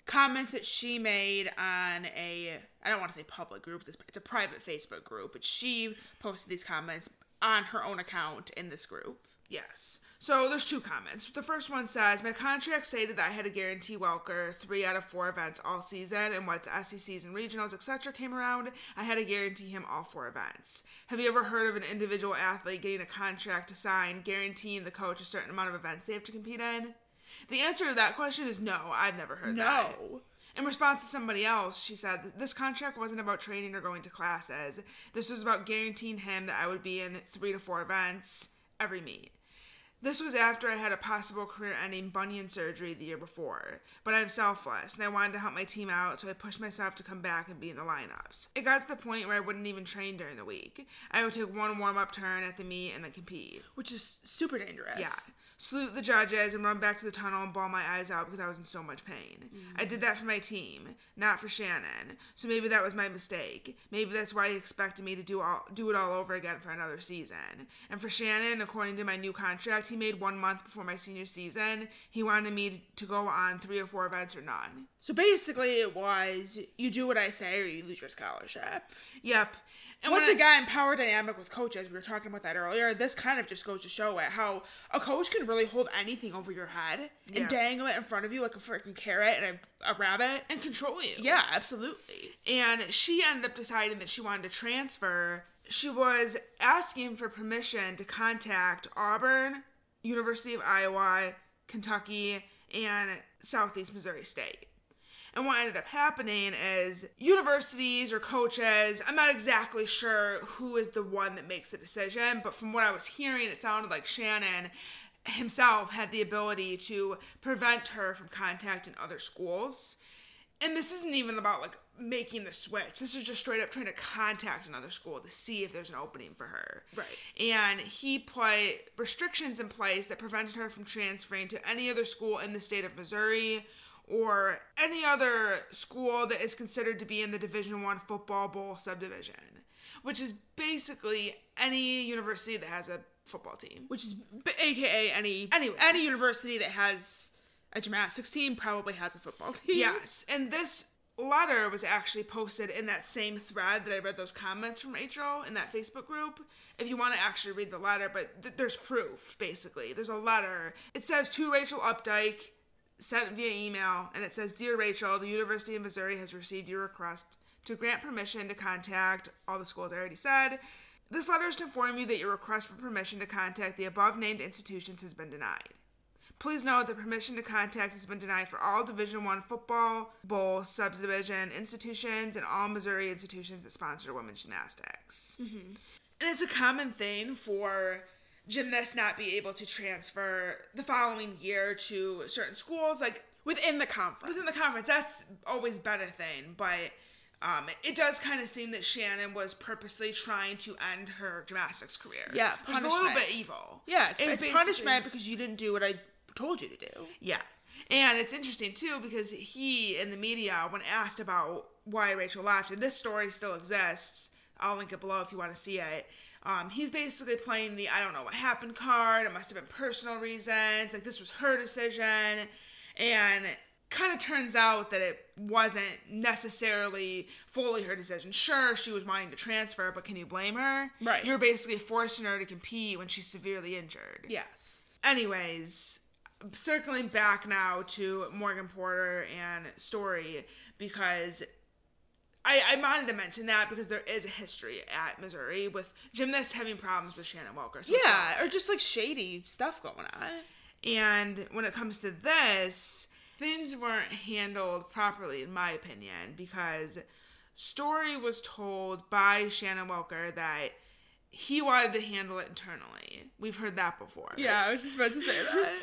comments that she made on a I don't want to say public group. It's, it's a private Facebook group, but she posted these comments on her own account in this group. Yes. So there's two comments. The first one says, My contract stated that I had to guarantee Welker three out of four events all season, and once SECs and regionals, etc., came around, I had to guarantee him all four events. Have you ever heard of an individual athlete getting a contract to sign guaranteeing the coach a certain amount of events they have to compete in? The answer to that question is no, I've never heard that. No. In response to somebody else, she said, This contract wasn't about training or going to classes. This was about guaranteeing him that I would be in three to four events every meet. This was after I had a possible career ending bunion surgery the year before, but I'm selfless and I wanted to help my team out, so I pushed myself to come back and be in the lineups. It got to the point where I wouldn't even train during the week. I would take one warm up turn at the meet and then compete. Which is super dangerous. Yeah. Salute the judges and run back to the tunnel and bawl my eyes out because I was in so much pain. I did that for my team, not for Shannon. So maybe that was my mistake. Maybe that's why he expected me to do all do it all over again for another season. And for Shannon, according to my new contract he made one month before my senior season, he wanted me to go on three or four events or none. So basically, it was you do what I say or you lose your scholarship. Yep. And Once I- again, power dynamic with coaches. We were talking about that earlier. This kind of just goes to show it how a coach can really hold anything over your head Yeah. and dangle it in front of you like a freaking carrot and a, a rabbit. and control you. Yeah, absolutely. and she ended up deciding that she wanted to transfer. She was asking for permission to contact Auburn, University of Iowa, Kentucky, and Southeast Missouri State. And what ended up happening is universities or coaches, I'm not exactly sure who is the one that makes the decision, but from what I was hearing, it sounded like Shannon himself had the ability to prevent her from contacting other schools. And this isn't even about like making the switch. This is just straight up trying to contact another school to see if there's an opening for her. Right. And he put restrictions in place that prevented her from transferring to any other school in the state of Missouri or any other school that is considered to be in the Division 1 football bowl subdivision, which is basically any university that has a football team. Which is b- AKA any Anyway. any university that has a gymnastics team probably has a football team. Yes, and this letter was actually posted in that same thread that I read those comments from Rachel in that Facebook group. If you want to actually read the letter, but th- there's proof basically. There's a letter. It says to Rachel Updike, sent via email, and it says, "Dear Rachel, the University of Missouri has received your request to grant permission to contact all the schools I already said." This letter is to inform you that your request for permission to contact the above named institutions has been denied. Please note that permission to contact has been denied for all Division One football bowl subdivision institutions and all Missouri institutions that sponsor women's gymnastics. Mm-hmm. And it's a common thing for gymnasts not be able to transfer the following year to certain schools, like Within the conference. within the conference. That's always been a thing, but. Um, it does kind of seem that Shannon was purposely trying to end her gymnastics career. Yeah, which is a little bit evil. Yeah, it's, it's basically- punishment because you didn't do what I told you to do. Yeah. And it's interesting too because he in the media, when asked about why Rachel left, and this story still exists, I'll link it below if you want to see it. Um, he's basically playing the I don't know what happened card. It must have been personal reasons. Like this was her decision. And kind of turns out that it wasn't necessarily fully her decision. Sure, she was wanting to transfer, but can you blame her? Right. You're basically forcing her to compete when she's severely injured. Yes. Anyways, circling back now to Morgan Porter and Story because I, I wanted to mention that because there is a history at Missouri with gymnasts having problems with Shannon Welker. So Yeah, or just like shady stuff going on. And when it comes to this, things weren't handled properly, in my opinion, because Story was told by Shannon Welker that he wanted to handle it internally. We've heard that before. Yeah, I was just about to say that. [LAUGHS]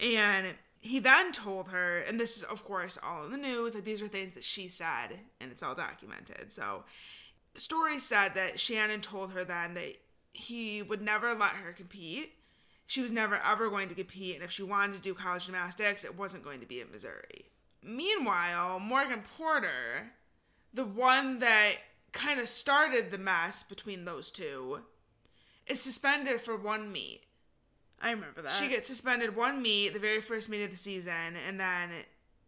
And he then told her, and this is, of course, all in the news, like these are things that she said, and it's all documented. So, Story said that Shannon told her then that he would never let her compete. She was never ever going to compete, and if she wanted to do college gymnastics, it wasn't going to be in Missouri. Meanwhile, Morgan Porter, the one that kind of started the mess between those two, is suspended for one meet. I remember that. She gets suspended one meet, the very first meet of the season, and then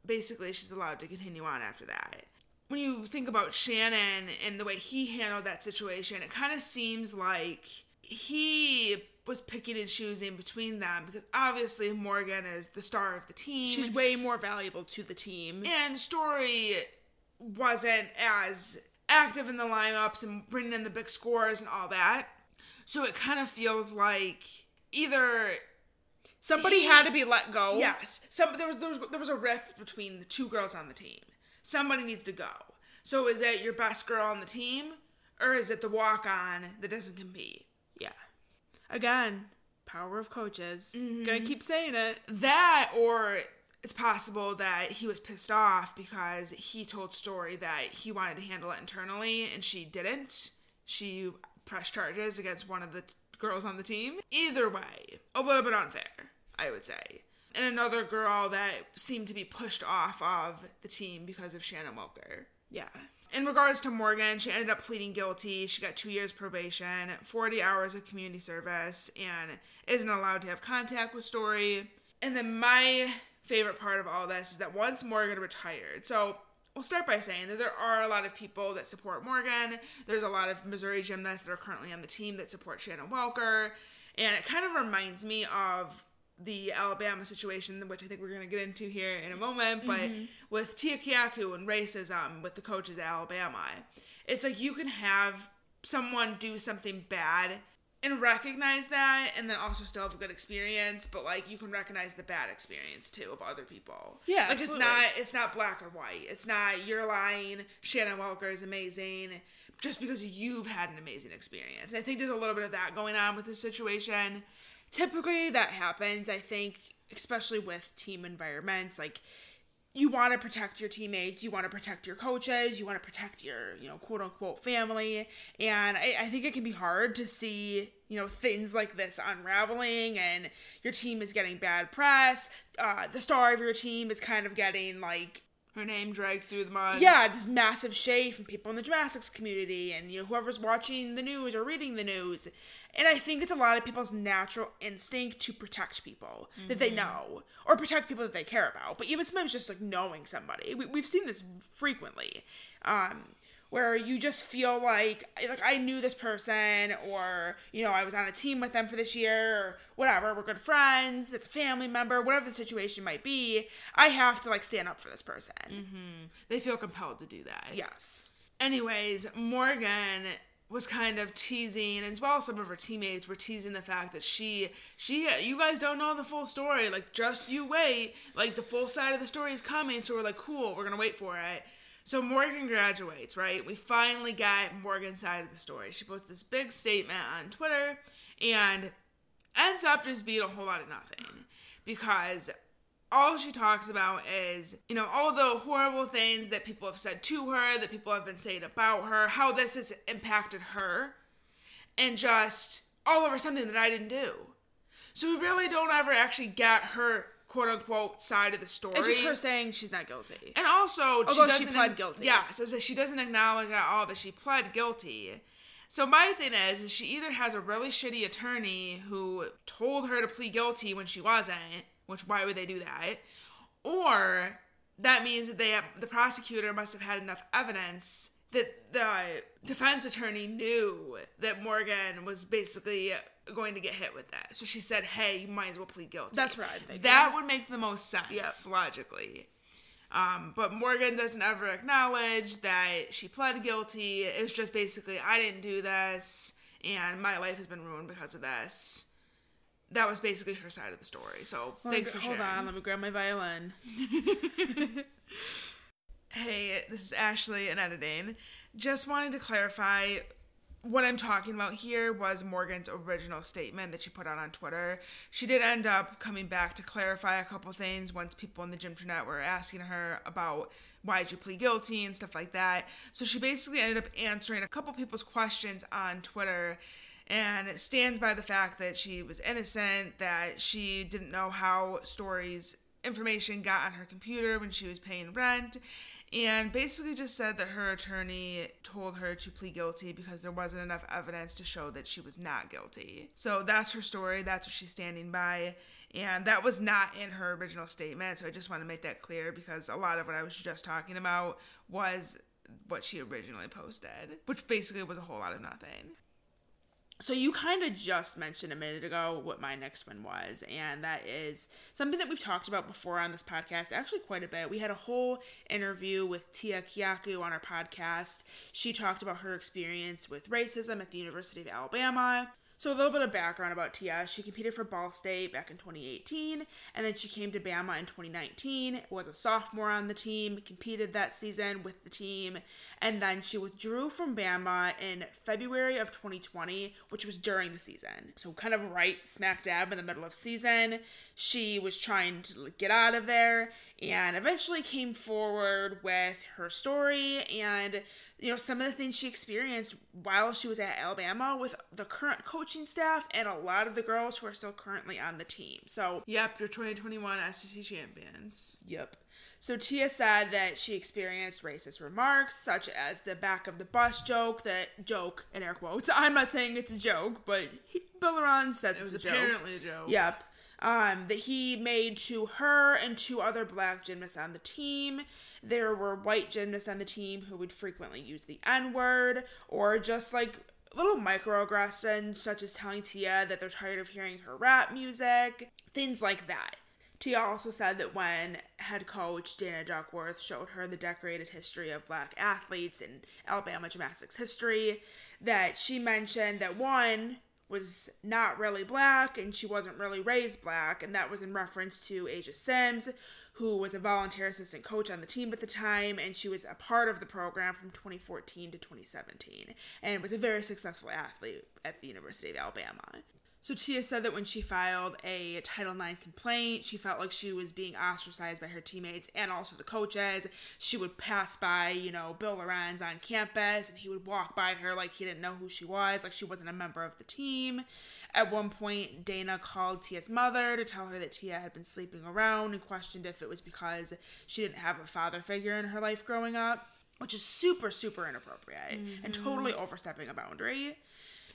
basically she's allowed to continue on after that. When you think about Shannon and the way he handled that situation, it kind of seems like he was picking and choosing between them because obviously Morgan is the star of the team. She's way more valuable to the team. and Story wasn't as active in the lineups and bringing in the big scores and all that. So it kind of feels like either Somebody He- had to be let go. Yes. Some there was there was there was a rift between the two girls on the team. Somebody needs to go. So is it your best girl on the team, or is it the walk on that doesn't compete? Yeah. Again, power of coaches. Mm-hmm. Gonna keep saying it. That or it's possible that he was pissed off because he told Story that he wanted to handle it internally and she didn't. She pressed charges against one of the girls on the team. Either way, a little bit unfair, I would say. And another girl that seemed to be pushed off of the team because of Shannon Welker. Yeah. In regards to Morgan, she ended up pleading guilty. She got two years probation, 40 hours of community service, and isn't allowed to have contact with Story. And then my favorite part of all this is that once Morgan retired, so we'll start by saying that there are a lot of people that support Morgan. There's a lot of Missouri gymnasts that are currently on the team that support Shannon Welker. And it kind of reminds me of the Alabama situation, which I think we're going to get into here in a moment, but mm-hmm. with Tia Kiaku and racism with the coaches at Alabama, it's like you can have someone do something bad and recognize that and then also still have a good experience but like you can recognize the bad experience too of other people. Yeah, like absolutely. it's not it's not black or white. It's not you're lying. Shannon Welker is amazing just because you've had an amazing experience. I think there's a little bit of that going on with this situation. Typically that happens i think especially with team environments like you want to protect your teammates you want to protect your coaches you want to protect your you know quote unquote family. And I, I think it can be hard to see you know things like this unraveling and your team is getting bad press. Uh, the star of your team is kind of getting like her name dragged through the mud. Yeah, this massive shade from people in the gymnastics community and you know whoever's watching the news or reading the news. And I think it's a lot of people's natural instinct to protect people that they know or protect people that they care about. But even sometimes just like knowing somebody. We, we've seen this frequently. Um where you just feel like like I knew this person or you know I was on a team with them for this year or whatever. We're good friends. It's a family member whatever the situation might be. I have to like stand up for this person. They feel compelled to do that. Yes. Anyways morgan was kind of teasing as well some of her teammates were teasing the fact that she she you guys don't know the full story like just you wait like the full side of the story is coming so we're like cool we're gonna wait for it. So morgan graduates right? We finally got morgan's side of the story. She posts this big statement on twitter and ends up just being a whole lot of nothing because all she talks about is, you know, all the horrible things that people have said to her, that people have been saying about her, how this has impacted her, and just all over something that I didn't do. So we really don't ever actually get her quote unquote side of the story. It's just her saying she's not guilty. And also, Although she doesn't- pled guilty. Yeah, says that she doesn't acknowledge at all that she pled guilty. So my thing is, is she either has a really shitty attorney who told her to plead guilty when she wasn't, which why would they do that? Or that means that they have, the prosecutor must have had enough evidence that the defense attorney knew that Morgan was basically going to get hit with that. So she said, "Hey, you might as well plead guilty." That's I'm. That would make the most sense Yep. logically. Um, but Morgan doesn't ever acknowledge that she pled guilty. It was just basically, I didn't do this, and my life has been ruined because of this. That was basically her side of the story. So thanks for Hold sharing. on, let me grab my violin. [LAUGHS] [LAUGHS] Hey, this is Ashley in editing. Just wanted to clarify what I'm talking about here was Morgan's original statement that she put out on Twitter. She did end up coming back to clarify a couple things once people in the gym internet were asking her about why did you plead guilty and stuff like that. So she basically ended up answering a couple people's questions on Twitter and stands by the fact that she was innocent, that she didn't know how Story's information got on her computer when she was paying rent, and basically just said that her attorney told her to plead guilty because there wasn't enough evidence to show that she was not guilty. So that's her story, that's what she's standing by. And that was not in her original statement, so I just want to make that clear because a lot of what I was just talking about was what she originally posted, which basically was a whole lot of nothing. So you kind of just mentioned a minute ago what my next one was, and that is something that we've talked about before on this podcast, actually quite a bit. We had a whole interview with Tia Kiaku on our podcast. She talked about her experience with racism at the University of Alabama. So a little bit of background about Tia. She competed for Ball State back in 2018, and then she came to Bama in 2019. Was a sophomore on the team, competed that season with the team, and then she withdrew from Bama in February of 2020, which was during the season. So kind of right smack dab in the middle of season. She was trying to get out of there, and eventually came forward with her story and you know some of the things she experienced while she was at Alabama with the current coaching staff and a lot of the girls who are still currently on the team. So, Yep, your 2021 SEC champions. yep. So Tia said that she experienced racist remarks such as the back of the bus joke, that joke in air quotes. [LAUGHS] I'm not saying it's a joke, but he, Bill says It was it's a joke. apparently a joke. Yep. Um, that he made to her and two other black gymnasts on the team. There were white gymnasts on the team who would frequently use the N word or just like little microaggressions, such as telling Tia that they're tired of hearing her rap music, things like that. Tia also said that when head coach Dana Duckworth showed her the decorated history of black athletes in Alabama gymnastics history, that she mentioned that one, was not really black and she wasn't really raised black, and that was in reference to Aja Sims, who was a volunteer assistant coach on the team at the time, and she was a part of the program from 2014 to 2017, and was a very successful athlete at the University of Alabama. So Tia said that when she filed a Title IX complaint, she felt like she was being ostracized by her teammates and also the coaches. She would pass by, you know, Bill Lorenz on campus, and he would walk by her like he didn't know who she was, like she wasn't a member of the team. At one point, Dana called Tia's mother to tell her that Tia had been sleeping around and questioned if it was because she didn't have a father figure in her life growing up, which is super, super inappropriate and totally mm-hmm. overstepping a boundary.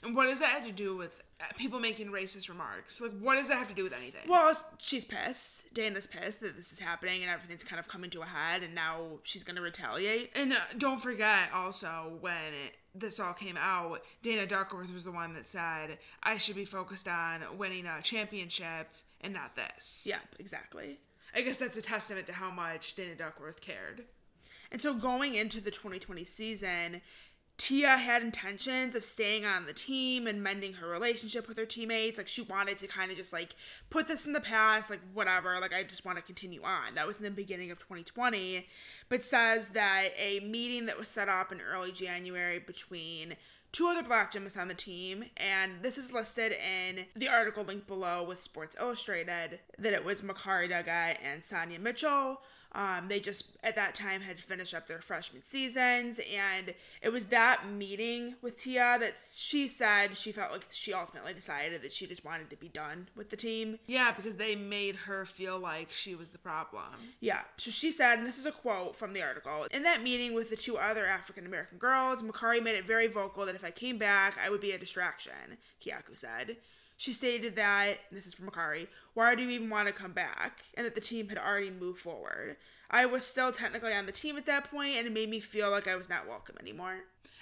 And what does that have to do with uh, people making racist remarks? Like, what does that have to do with anything? Well, she's pissed. Dana's pissed that this is happening and everything's kind of coming to a head, and now she's going to retaliate. And uh, don't forget also when it, this all came out, Dana Duckworth was the one that said, I should be focused on winning a championship and not this. Yeah, exactly. I guess that's a testament to how much Dana Duckworth cared. And so going into the 2020 season, Tia had intentions of staying on the team and mending her relationship with her teammates. Like she wanted to kind of just like put this in the past, like whatever, like I just want to continue on. That was in the beginning of 2020, but says that a meeting that was set up in early January between two other black gymnasts on the team, and this is listed in the article linked below with Sports Illustrated, that it was Makarri Doggette and Sonia Mitchell. Um, they just at that time had finished up their freshman seasons, and it was that meeting with Tia that she said she felt like she ultimately decided that she just wanted to be done with the team. Yeah, because they made her feel like she was the problem. Yeah, so she said, and this is a quote from the article In that meeting with the two other African American girls, Makarri made it very vocal that if I came back, I would be a distraction, Kiaku said. She stated that, this is from Makarri, why do you even want to come back? And that the team had already moved forward. I was still technically on the team at that point, and it made me feel like I was not welcome anymore.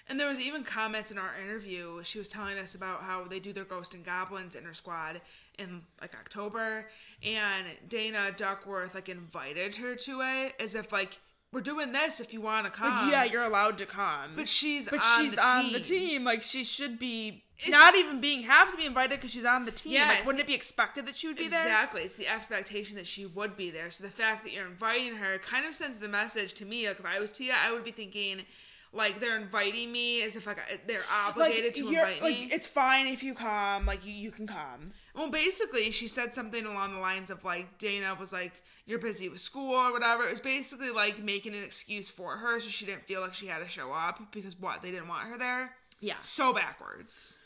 And there was even comments in our interview. She was telling us about how they do their Ghost and Goblins in her squad in like October, and Dana Duckworth like invited her to it as if like we're doing this if you want to come. Like, yeah, you're allowed to come. but she's but on she's the on the team. Like she should be not even being have to be invited because she's on the team. Yeah, like, wouldn't it be expected that she would be there? Exactly. It's the expectation that she would be there. So the fact that you're inviting her kind of sends the message to me. Like if I was Tia, I would be thinking, like they're inviting me as if like they're obligated to you're- invite like me. it's fine if you come. Like you, you can come. Well, basically, she said something along the lines of like Dana was like, "You're busy with school or whatever." It was basically like making an excuse for her, so she didn't feel like she had to show up because what they didn't want her there. Yeah. So backwards.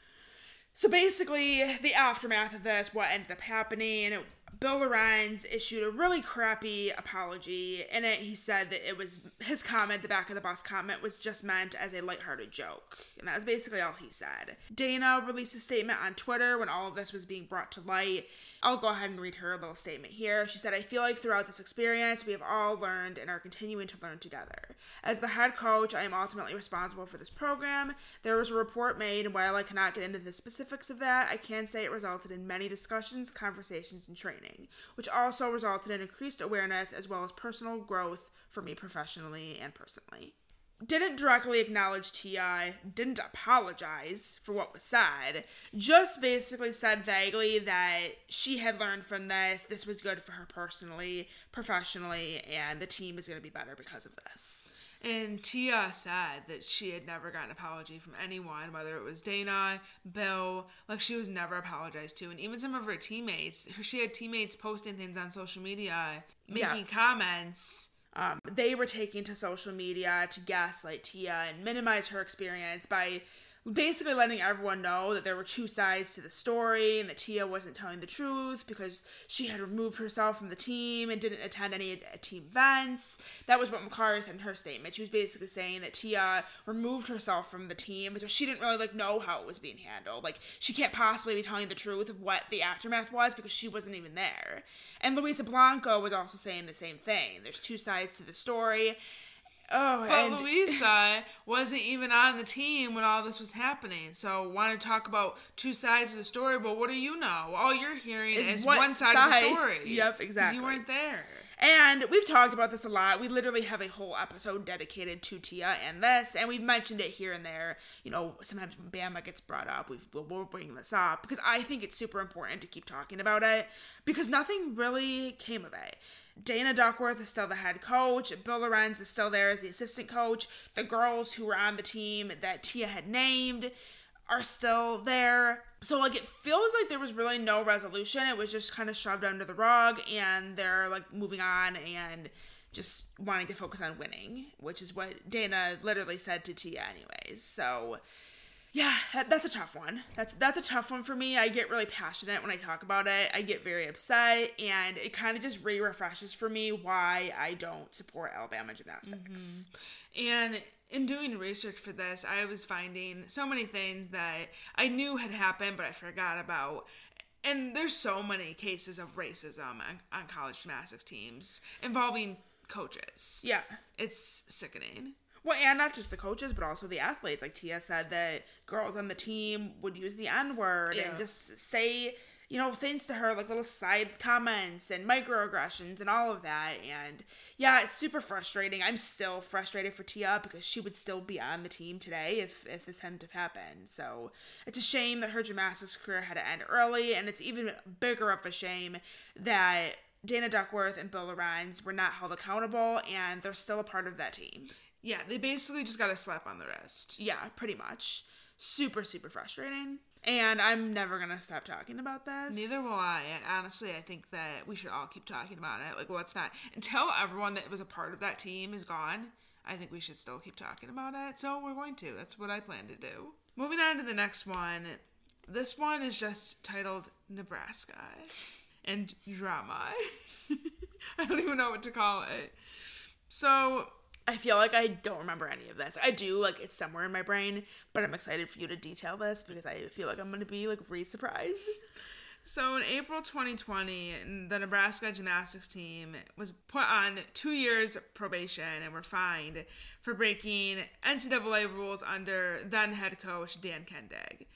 So basically, the aftermath of this, what ended up happening, Bill Lorenz issued a really crappy apology. In it, he said that it was his comment, the back of the bus comment, was just meant as a lighthearted joke. And that was basically all he said. Dana released a statement on Twitter when all of this was being brought to light. I'll go ahead and read her little statement here. She said, I feel like throughout this experience, we have all learned and are continuing to learn together. As the head coach, I am ultimately responsible for this program. There was a report made, and while I cannot get into the specifics of that, I can say it resulted in many discussions, conversations, and training, which also resulted in increased awareness as well as personal growth for me professionally and personally didn't directly acknowledge Tia, didn't apologize for what was said, just basically said vaguely that she had learned from this, this was good for her personally, professionally, and the team is going to be better because of this. And Tia said that she had never gotten an apology from anyone, whether it was Dana, Bill, like she was never apologized to. And even some of her teammates, she had teammates posting things on social media, making comments. Um, they were taking to social media to gaslight Tia and minimize her experience by basically letting everyone know that there were two sides to the story and that Tia wasn't telling the truth because she had removed herself from the team and didn't attend any team events. That was what Makarri said in her statement. She was basically saying that Tia removed herself from the team because she didn't really like know how it was being handled. Like she can't possibly be telling the truth of what the aftermath was because she wasn't even there. And Luisa Blanco was also saying the same thing. There's two sides to the story. Oh, But and Luisa wasn't even on the team when all this was happening. So want to talk about two sides of the story, but what do you know? All you're hearing Is is, one side, of the story. [LAUGHS] Yep, exactly. You weren't there. And we've talked about this a lot. We literally have a whole episode dedicated to Tia and this, and we've mentioned it here and there. You know, sometimes when Bama gets brought up, we've, we'll, we'll bring this up because I think it's super important to keep talking about it because nothing really came of it. Dana Duckworth is still the head coach. Bill Lorenz is still there as the assistant coach. The girls who were on the team that Tia had named are still there. So like it feels like there was really no resolution. It was just kind of shoved under the rug and they're like moving on and just wanting to focus on winning, which is what Dana literally said to Tia anyways. So yeah, that's a tough one. That's that's a tough one for me. I get really passionate when I talk about it. I get very upset, and it kind of just re-refreshes for me why I don't support Alabama gymnastics. Mm-hmm. And in doing research for this, I was finding so many things that I knew had happened, but I forgot about. And there's so many cases of racism on, on college gymnastics teams involving coaches. Yeah, it's sickening. Well, and not just the coaches, but also the athletes. Like Tia said that girls on the team would use the N word yeah. and just say, you know, things to her, like little side comments and microaggressions and all of that. And yeah, it's super frustrating. I'm still frustrated for Tia because she would still be on the team today if, if this hadn't have happened. So it's a shame that her gymnastics career had to end early. And it's even bigger of a shame that Dana Duckworth and Bill Lorenz were not held accountable and they're still a part of that team. Yeah, they basically just got a slap on the wrist. Yeah, pretty much. Super, super frustrating. And I'm never gonna stop talking about this. Neither will I. And honestly, I think that we should all keep talking about it. Like, what's not until everyone that was a part of that team is gone. I think we should still keep talking about it. So we're going to. That's what I plan to do. Moving on to the next one. This one is just titled Nebraska and drama. [LAUGHS] I don't even know what to call it. So I feel like I don't remember any of this. I do, like it's somewhere in my brain, but I'm excited for you to detail this because I feel like I'm gonna be like re surprised. So in April 2020, the Nebraska gymnastics team was put on two years probation and were fined for breaking NCAA rules under then head coach Dan Kendig.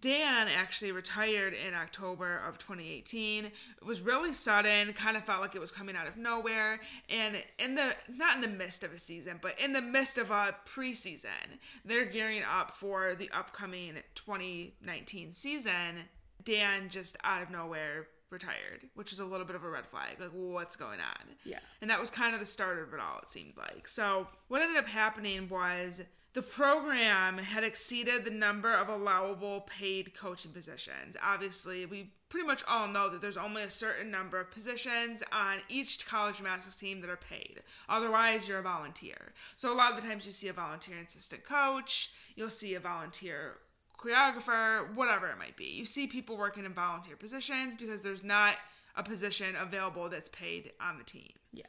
Dan actually retired in October of 2018. It was really sudden, kind of felt like it was coming out of nowhere. And in the, not in the midst of a season, but in the midst of a preseason, they're gearing up for the upcoming 2019 season. Dan just out of nowhere retired, which was a little bit of a red flag. Like, what's going on? Yeah. And that was kind of the start of it all, it seemed like. So, what ended up happening was the program had exceeded the number of allowable paid coaching positions. Obviously, we pretty much all know that there's only a certain number of positions on each college gymnastics team that are paid. Otherwise, you're a volunteer. So, a lot of the times you see a volunteer assistant coach, you'll see a volunteer choreographer, whatever it might be. You see people working in volunteer positions because there's not a position available that's paid on the team. Yes.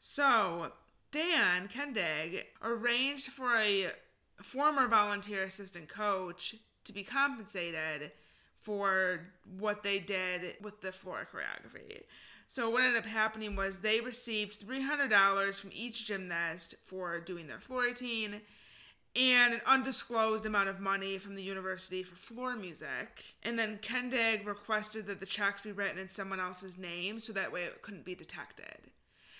So, Dan Kendig arranged for a former volunteer assistant coach to be compensated for what they did with the floor choreography. So what ended up happening was they received $300 from each gymnast for doing their floor routine and an undisclosed amount of money from the university for floor music. And then Kendig requested that the checks be written in someone else's name so that way it couldn't be detected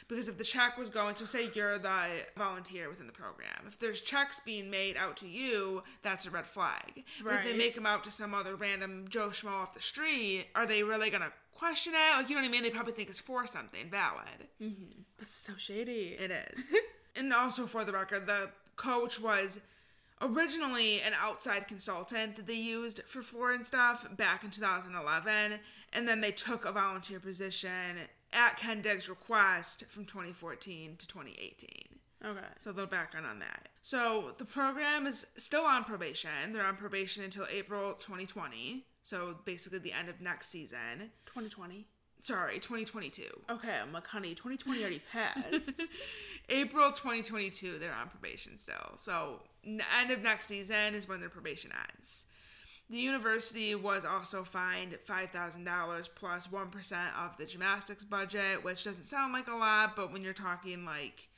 because if the check was going to say you're the volunteer within the program. If there's checks being made out to you that's a red flag. Right. if they make them out to some other random joe schmo off the street are they really gonna question it? Like you know what i mean? They probably think it's for something valid. Mm-hmm. this is so shady. It is. [LAUGHS] And also for the record the coach was originally an outside consultant that they used for floor and stuff back in 2011 and then they took a volunteer position at Kendig's request from 2014 to 2018. Okay. So a little background on that. So the program is still on probation. They're on probation until April 2020. So basically the end of next season. 2020. Sorry, 2022. Okay, I'm like, honey, 2020 already passed. [LAUGHS] April 2022, they're on probation still. So end of next season is when their probation ends. The university was also fined $5,000 plus 1 of the gymnastics budget, which doesn't sound like a lot, but when you're talking like,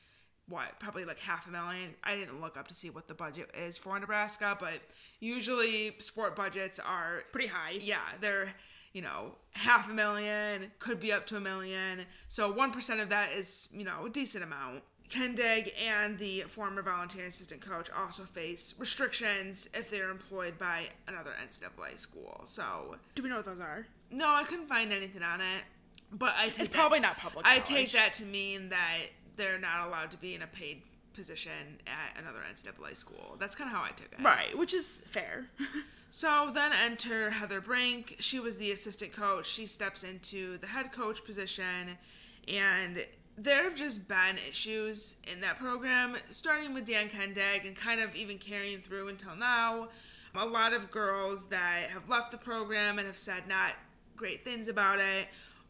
what, probably like half a million. I didn't look up to see what the budget is for Nebraska, but usually sport budgets are pretty high. Yeah, they're you know, half a million, could be up to a million. So 1% of that is, you know, a decent amount. Kendig and the former volunteer assistant coach also face restrictions if they're employed by another NCAA school. So, Do we know what those are? no, I couldn't find anything on it, but I take It's probably not public I take that to mean that they're not allowed to be in a paid position at another NCAA school. That's kind of how I took it. Right, which is fair. [LAUGHS] So then enter Heather Brink. She was the assistant coach. She steps into the head coach position, and there have just been issues in that program, starting with Dan Kendig and kind of even carrying through until now. A lot of girls that have left the program and have said not great things about it.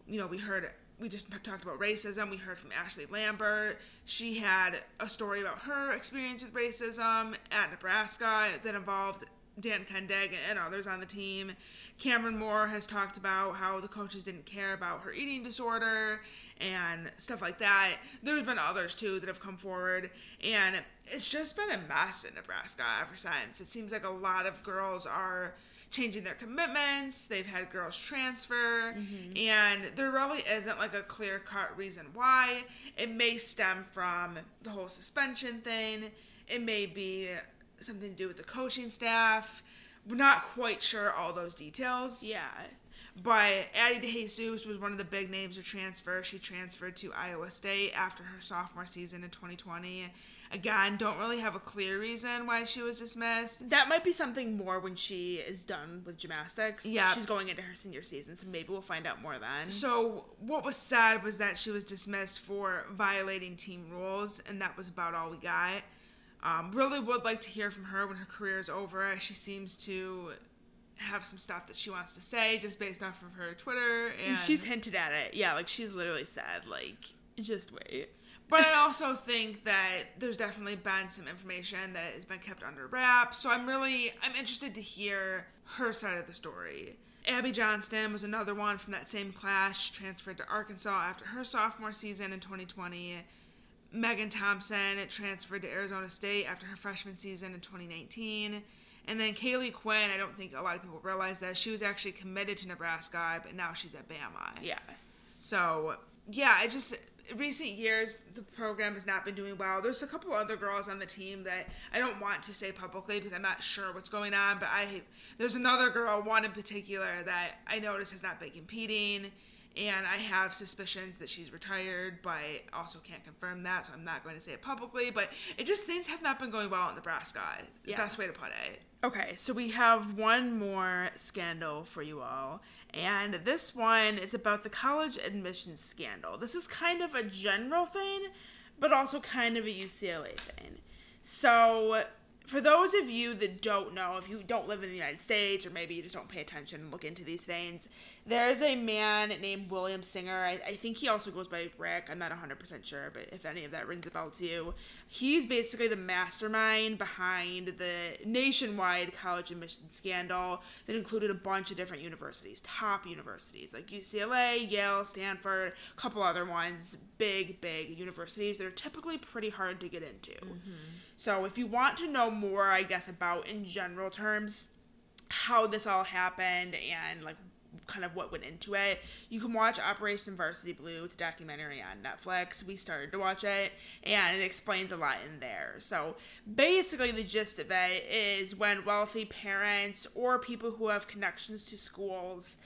You know, we heard we just talked about racism. We heard from Ashley Lambert. She had a story about her experience with racism at Nebraska that involved Dan Kendig and others on the team. Cameron Moore has talked about how the coaches didn't care about her eating disorder and stuff like that. There's been others too that have come forward, and it's just been a mess in Nebraska ever since. It seems like a lot of girls are changing their commitments. They've had girls transfer, mm-hmm. and there really isn't like a clear cut reason why. It may stem from the whole suspension thing. It may be something to do with the coaching staff. We're not quite sure all those details. yeah. But Addie DeJesus was one of the big names to transfer. She transferred to Iowa State after her sophomore season in 2020. Again, don't really have a clear reason why she was dismissed. That might be something more when she is done with gymnastics. Yeah. She's going into her senior season, so maybe we'll find out more then. So, what was said was that she was dismissed for violating team rules, and that was about all we got. Um, really would like to hear from her when her career is over. She seems to have some stuff that she wants to say just based off of her Twitter. And She's hinted at it. Yeah, like she's literally said, like, just wait. But I also think that there's definitely been some information that has been kept under wraps. So I'm really I'm interested to hear her side of the story. Abby Johnston was another one from that same class. She transferred to Arkansas after her sophomore season in 2020. Megan Thompson transferred to Arizona State after her freshman season in 2019. And then Kaylee Quinn, I don't think a lot of people realize that she was actually committed to Nebraska, but now she's at Bama. Yeah. So yeah, I just recent years the program has not been doing well. There's a couple other girls on the team that I don't want to say publicly because I'm not sure what's going on. But I there's another girl, one in particular, that I noticed has not been competing. And I have suspicions that she's retired, but I also can't confirm that, so I'm not going to say it publicly. But it just things have not been going well in Nebraska. The Yeah. best way to put it. Okay, so we have one more scandal for you all, and this one is about the college admissions scandal. This is kind of a general thing, but also kind of a UCLA thing. So, for those of you that don't know, if you don't live in the United States, or maybe you just don't pay attention and look into these things, there's a man named William Singer. I, I think he also goes by Rick. I'm not 100% sure, but if any of that rings a bell to you, he's basically the mastermind behind the nationwide college admission scandal that included a bunch of different universities, top universities like UCLA, Yale, Stanford, a couple other ones, big, big universities that are typically pretty hard to get into. Mm-hmm. So, if you want to know more, I guess, about in general terms how this all happened and like kind of what went into it, you can watch Operation Varsity Blue. It's a documentary on Netflix. We started to watch it and it explains a lot in there. So basically, the gist of it is when wealthy parents or people who have connections to schools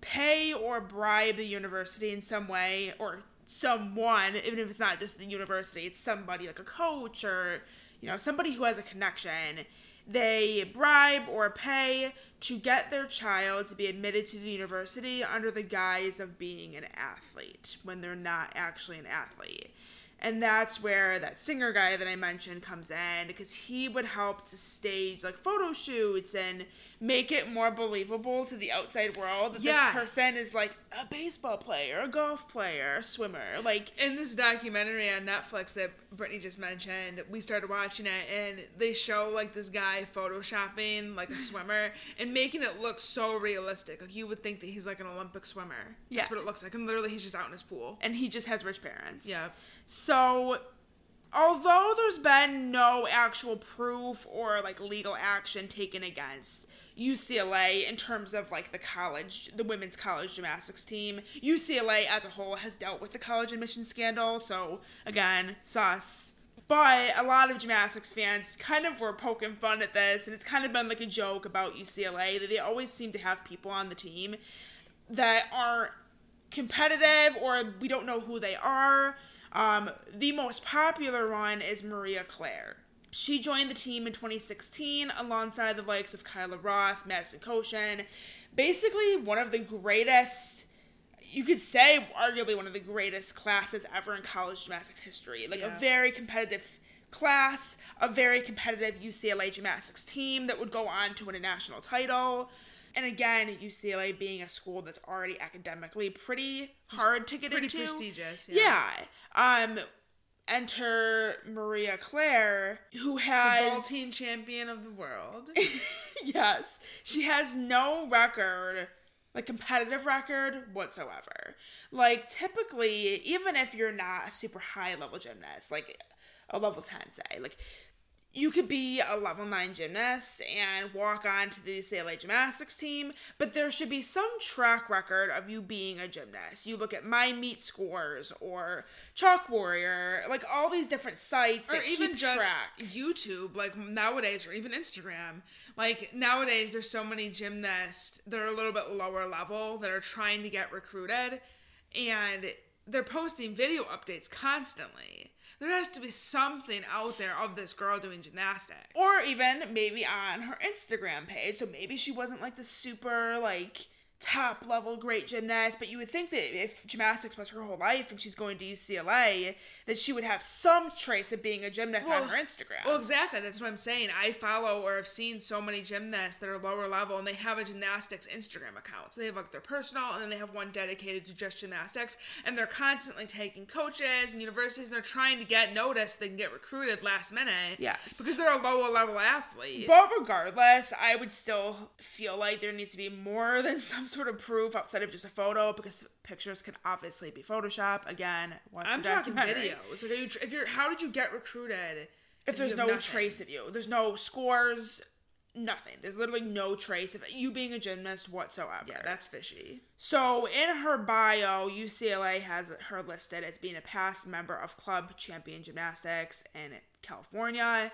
pay or bribe the university in some way or someone, even if it's not just the university, it's somebody like a coach or you know somebody who has a connection. They bribe or pay to get their child to be admitted to the university under the guise of being an athlete when they're not actually an athlete. And that's where that singer guy that I mentioned comes in because he would help to stage like photo shoots and make it more believable to the outside world that Yeah. this person is like a baseball player, a golf player, a swimmer. Like, in this documentary on Netflix that Brittany just mentioned, we started watching it and they show like this guy photoshopping like a swimmer [LAUGHS] and making it look so realistic. Like you would think that he's like an Olympic swimmer. Yeah. That's what it looks like. And literally he's just out in his pool. and he just has rich parents. Yeah. So, although there's been no actual proof or like legal action taken against UCLA in terms of like the college, the women's college gymnastics team. UCLA as a whole has dealt with the college admission scandal, so again, sus. But a lot of gymnastics fans kind of were poking fun at this, and it's kind of been like a joke about UCLA that they always seem to have people on the team that aren't competitive or we don't know who they are. Um, the most popular one is Maria Claire. She joined the team in 2016 alongside the likes of Kyla Ross, Madison Kocian. Basically, one of the greatest, you could say, arguably one of the greatest classes ever in college gymnastics history. Like Yeah. a very competitive class, a very competitive UCLA gymnastics team that would go on to win a national title. And again, UCLA being a school that's already academically pretty hard to get Pretty into. Pretty prestigious. Yeah. Um enter Maria Claire, who has the Vaulting champion of the world. [LAUGHS] yes, she has no record, like competitive record whatsoever. Like typically, even if you're not a super high level gymnast, like a level 10 say, like you could be a level 9 gymnast and walk on to the UCLA gymnastics team, but there should be some track record of you being a gymnast. You look at My Meet Scores or Chalk Warrior, like all these different sites or even just track. YouTube, like nowadays, or even Instagram. Like nowadays, there's so many gymnasts that are a little bit lower level that are trying to get recruited, and they're posting video updates constantly. There has to be something out there of this girl doing gymnastics, or even maybe on her Instagram page. So maybe she wasn't like the super like top level great gymnast, but you would think that if gymnastics was her whole life and she's going to UCLA, that she would have some trace of being a gymnast on her Instagram. Well, exactly. That's what I'm saying. I follow or have seen so many gymnasts that are lower level, and they have a gymnastics Instagram account. So they have like their personal, and then they have one dedicated to just gymnastics, and they're constantly taking coaches and universities, and they're trying to get noticed. So they can get recruited last minute. Yes. because they're a lower level athlete. But regardless, I would still feel like there needs to be more than [LAUGHS] some sort of proof outside of just a photo because pictures can obviously be Photoshop. Again, watch I'm talking videos. Like, you, if you're, how did you get recruited? If there's no nothing? trace of you, there's no scores, nothing. There's literally no trace of you being a gymnast whatsoever. Yeah, that's fishy. So in her bio, UCLA has her listed as being a past member of Club Champion Gymnastics in California.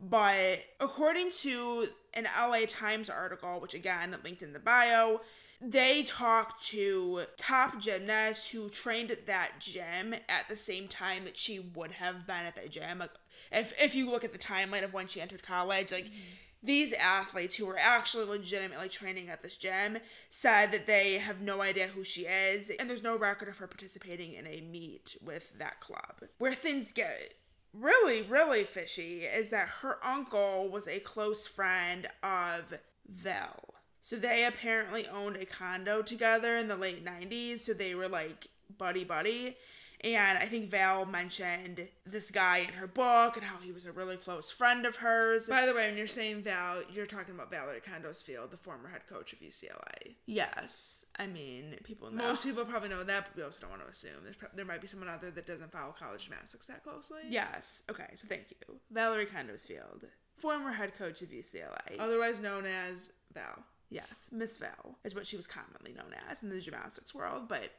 But according to an LA Times article, which again linked in the bio, they talked to top gymnasts who trained at that gym at the same time that she would have been at that gym. Like if if you look at the timeline of when she entered college, like mm-hmm. these athletes who were actually legitimately training at this gym said that they have no idea who she is, and there's no record of her participating in a meet with that club. Where things get really, really fishy is that her uncle was a close friend of Val. So they apparently owned a condo together in the late 90s, so they were like buddy buddy. And I think Val mentioned this guy in her book and how he was a really close friend of hers. By the way, when you're saying Val, you're talking about Valorie Kondos Field, the former head coach of UCLA. yes, I mean, people know. Most people probably know that, but we also don't want to assume. There's pro- there might be someone out there that doesn't follow college gymnastics that closely. Yes. Okay, so thank you. Valorie Kondos Field, former head coach of UCLA. Otherwise known as Val. Yes, Miss Val is what she was commonly known as in the gymnastics world. But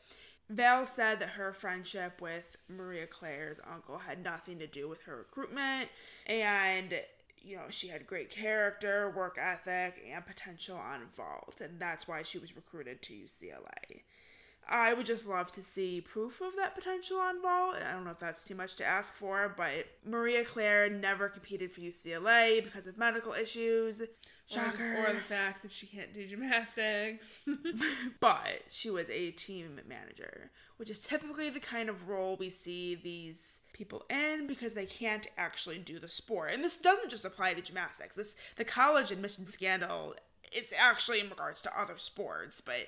Val said that her friendship with Maria Claire's uncle had nothing to do with her recruitment, and you know she had great character, work ethic, and potential on vault, and that's why she was recruited to UCLA. I would just love to see proof of that potential on vault. I don't know if that's too much to ask for, but Maria Claire never competed for UCLA because of medical issues. Shocker. Or, or the fact that she can't do gymnastics. [LAUGHS] but she was a team manager, which is typically the kind of role we see these people in because they can't actually do the sport. And this doesn't just apply to gymnastics. This the college admission scandal is actually in regards to other sports, but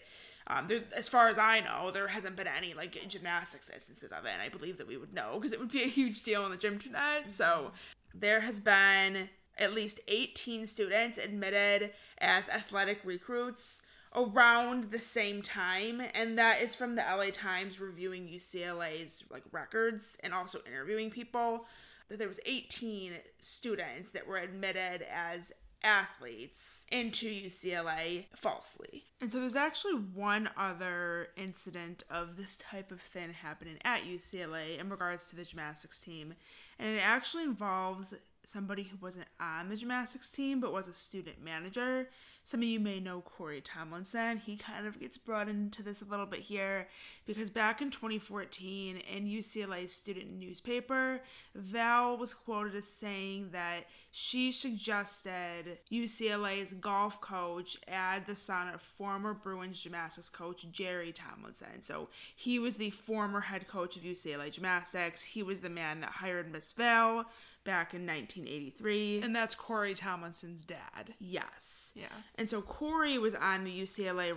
um, there, as far as I know, there hasn't been any like gymnastics instances of it, and I believe that we would know because it would be a huge deal on the Gymternet. So there has been at least 18 students admitted as athletic recruits around the same time and that is from the LA Times reviewing UCLA's like records and also interviewing people that there was 18 students that were admitted as athletes into UCLA falsely. And so there's actually one other incident of this type of thing happening at UCLA in regards to the gymnastics team. And it actually involves somebody who wasn't on the gymnastics team but was a student manager. Some of you may know Corey Tomlinson. He kind of gets brought into this a little bit here because back in 2014 in UCLA's student newspaper, Val was quoted as saying that she suggested UCLA's golf coach add the son of former Bruins gymnastics coach Jerry Tomlinson. So he was the former head coach of UCLA gymnastics. He was the man that hired Miss Val back in 1983. And that's Corey Tomlinson's dad. Yes. Yeah. And so Corey was on the UCLA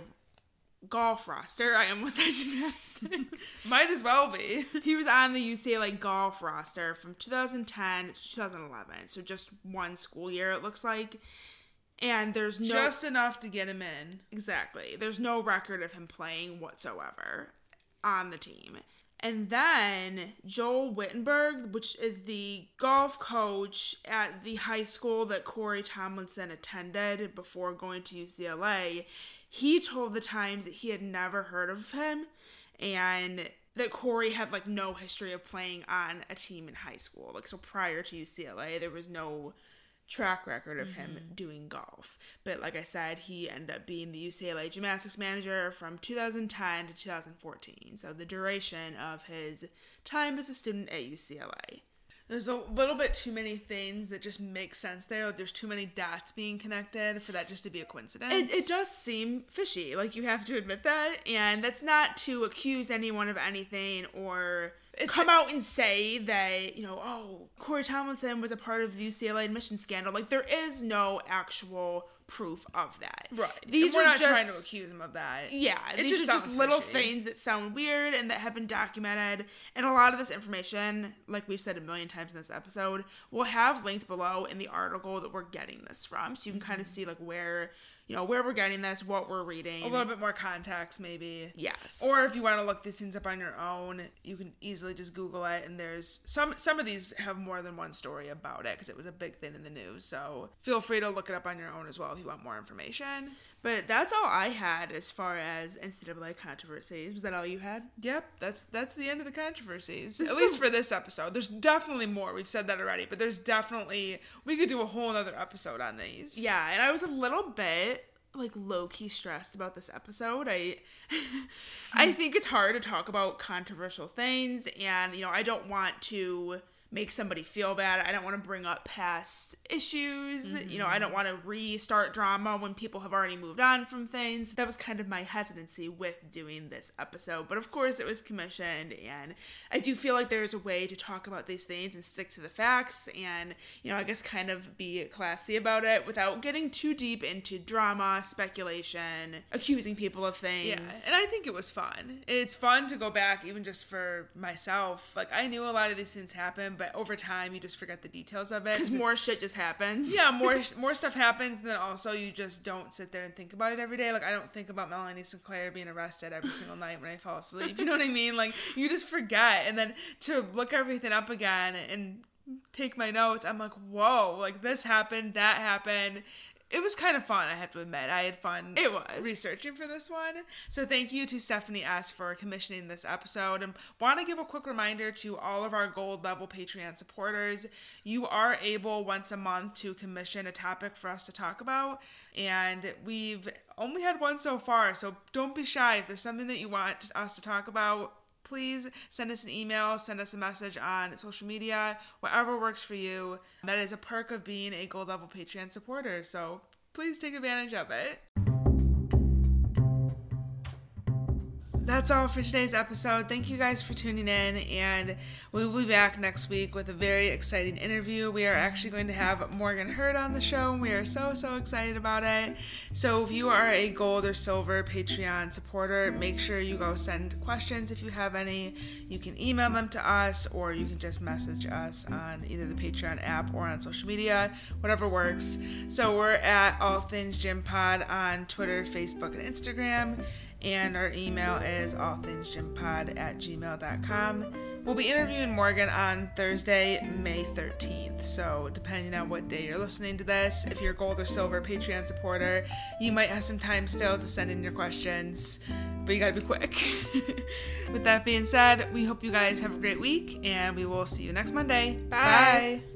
golf roster. I almost [LAUGHS] said gymnastics. Might as well be. he was on the UCLA golf roster from 2010 to 2011. So just one school year, it looks like. And there's no. Just enough to get him in. Exactly. There's no record of him playing whatsoever on the team. And then Joel Wittenberg, which is the golf coach at the high school that Corey Tomlinson attended before going to UCLA, he told the Times that he had never heard of him and that Corey had like no history of playing on a team in high school. Like so prior to UCLA, there was no track record of him mm-hmm. doing golf. But like I said, he ended up being the UCLA gymnastics manager from 2010 to 2014. So the duration of his time as a student at UCLA. There's a little bit too many things that just make sense there. Like there's too many dots being connected for that just to be a coincidence. It, it does seem fishy, like you have to admit that. And that's not to accuse anyone of anything or It's- come out and say that, you know, oh, Corey Tomlinson was a part of the UCLA admission scandal. Like there is no actual proof of that. Right. These And we're not just, trying to accuse him of that. Yeah, It these just are just little fishy. things that sound weird and that have been documented. And a lot of this information, like we've said a million times in this episode, we'll have linked below in the article that we're getting this from, so you can kind of mm-hmm. see like where, you know, where we're getting this, what we're reading. A little bit more context, maybe. Yes. Or if you want to look these things up on your own, you can easily just Google it. And there's some some of these have more than one story about it because it was a big thing in the news. So feel free to look it up on your own as well if you want more information. But that's all I had as far as NCAA controversies. Was that all you had? Yep, that's that's the end of the controversies. This At least a- for this episode. There's definitely more. We've said that already, but there's definitely we could do a whole other episode on these. Yeah, and I was a little bit like low key stressed about this episode. I [LAUGHS] I mm. think it's hard to talk about controversial things and you know, I don't want to make somebody feel bad. I don't want to bring up past issues. You know, I don't mm-hmm. want to restart drama when people have already moved on from things. That was kind of my hesitancy with doing this episode. But of course, it was commissioned, and I do feel like there's a way to talk about these things and stick to the facts and, you know, I guess kind of be classy about it without getting too deep into drama, speculation, accusing people of things. Yeah, and I think it was fun. It's fun to go back, even just for myself. Like I knew a lot of these things happened, but over time you just forget the details of it. because more shit just happens. yeah, more [LAUGHS] more stuff happens, and then also you just don't sit there and think about it every day. Like I don't think about Melanie Sinclair being arrested every single night when I fall asleep. You know what I mean? Like you just forget, and then to look everything up again and take my notes, I'm like, whoa, like this happened, that happened. It was kind of fun, I have to admit. I had fun It was. researching for this one. So thank you to Stephanie S for commissioning this episode. And want to give a quick reminder to all of our gold level Patreon supporters. You are able once a month to commission a topic for us to talk about. And we've only had one so far, so don't be shy. If there's something that you want us to talk about, please send us an email, send us a message on social media, whatever works for you. That is a perk of being a gold level Patreon supporter. So please take advantage of it. That's all for today's episode. Thank you guys for tuning in, and we will be back next week with a very exciting interview. We are actually going to have Morgan Hurd on the show, and we are so, so excited about it. So, if you are a gold or silver Patreon supporter, make sure you go send questions if you have any. You can email them to us, or you can just message us on either the Patreon app or on social media, whatever works. So, we're at All Things Gym Pod on Twitter, Facebook, and Instagram and our email is allthingsgympod at gmail.com. We'll be interviewing Morgan on Thursday, May 13th. So, depending on what day you're listening to this, if you're a gold or silver Patreon supporter, you might have some time still to send in your questions, but you gotta be quick. [LAUGHS] With that being said, we hope you guys have a great week and we will see you next Monday. Bye. Bye.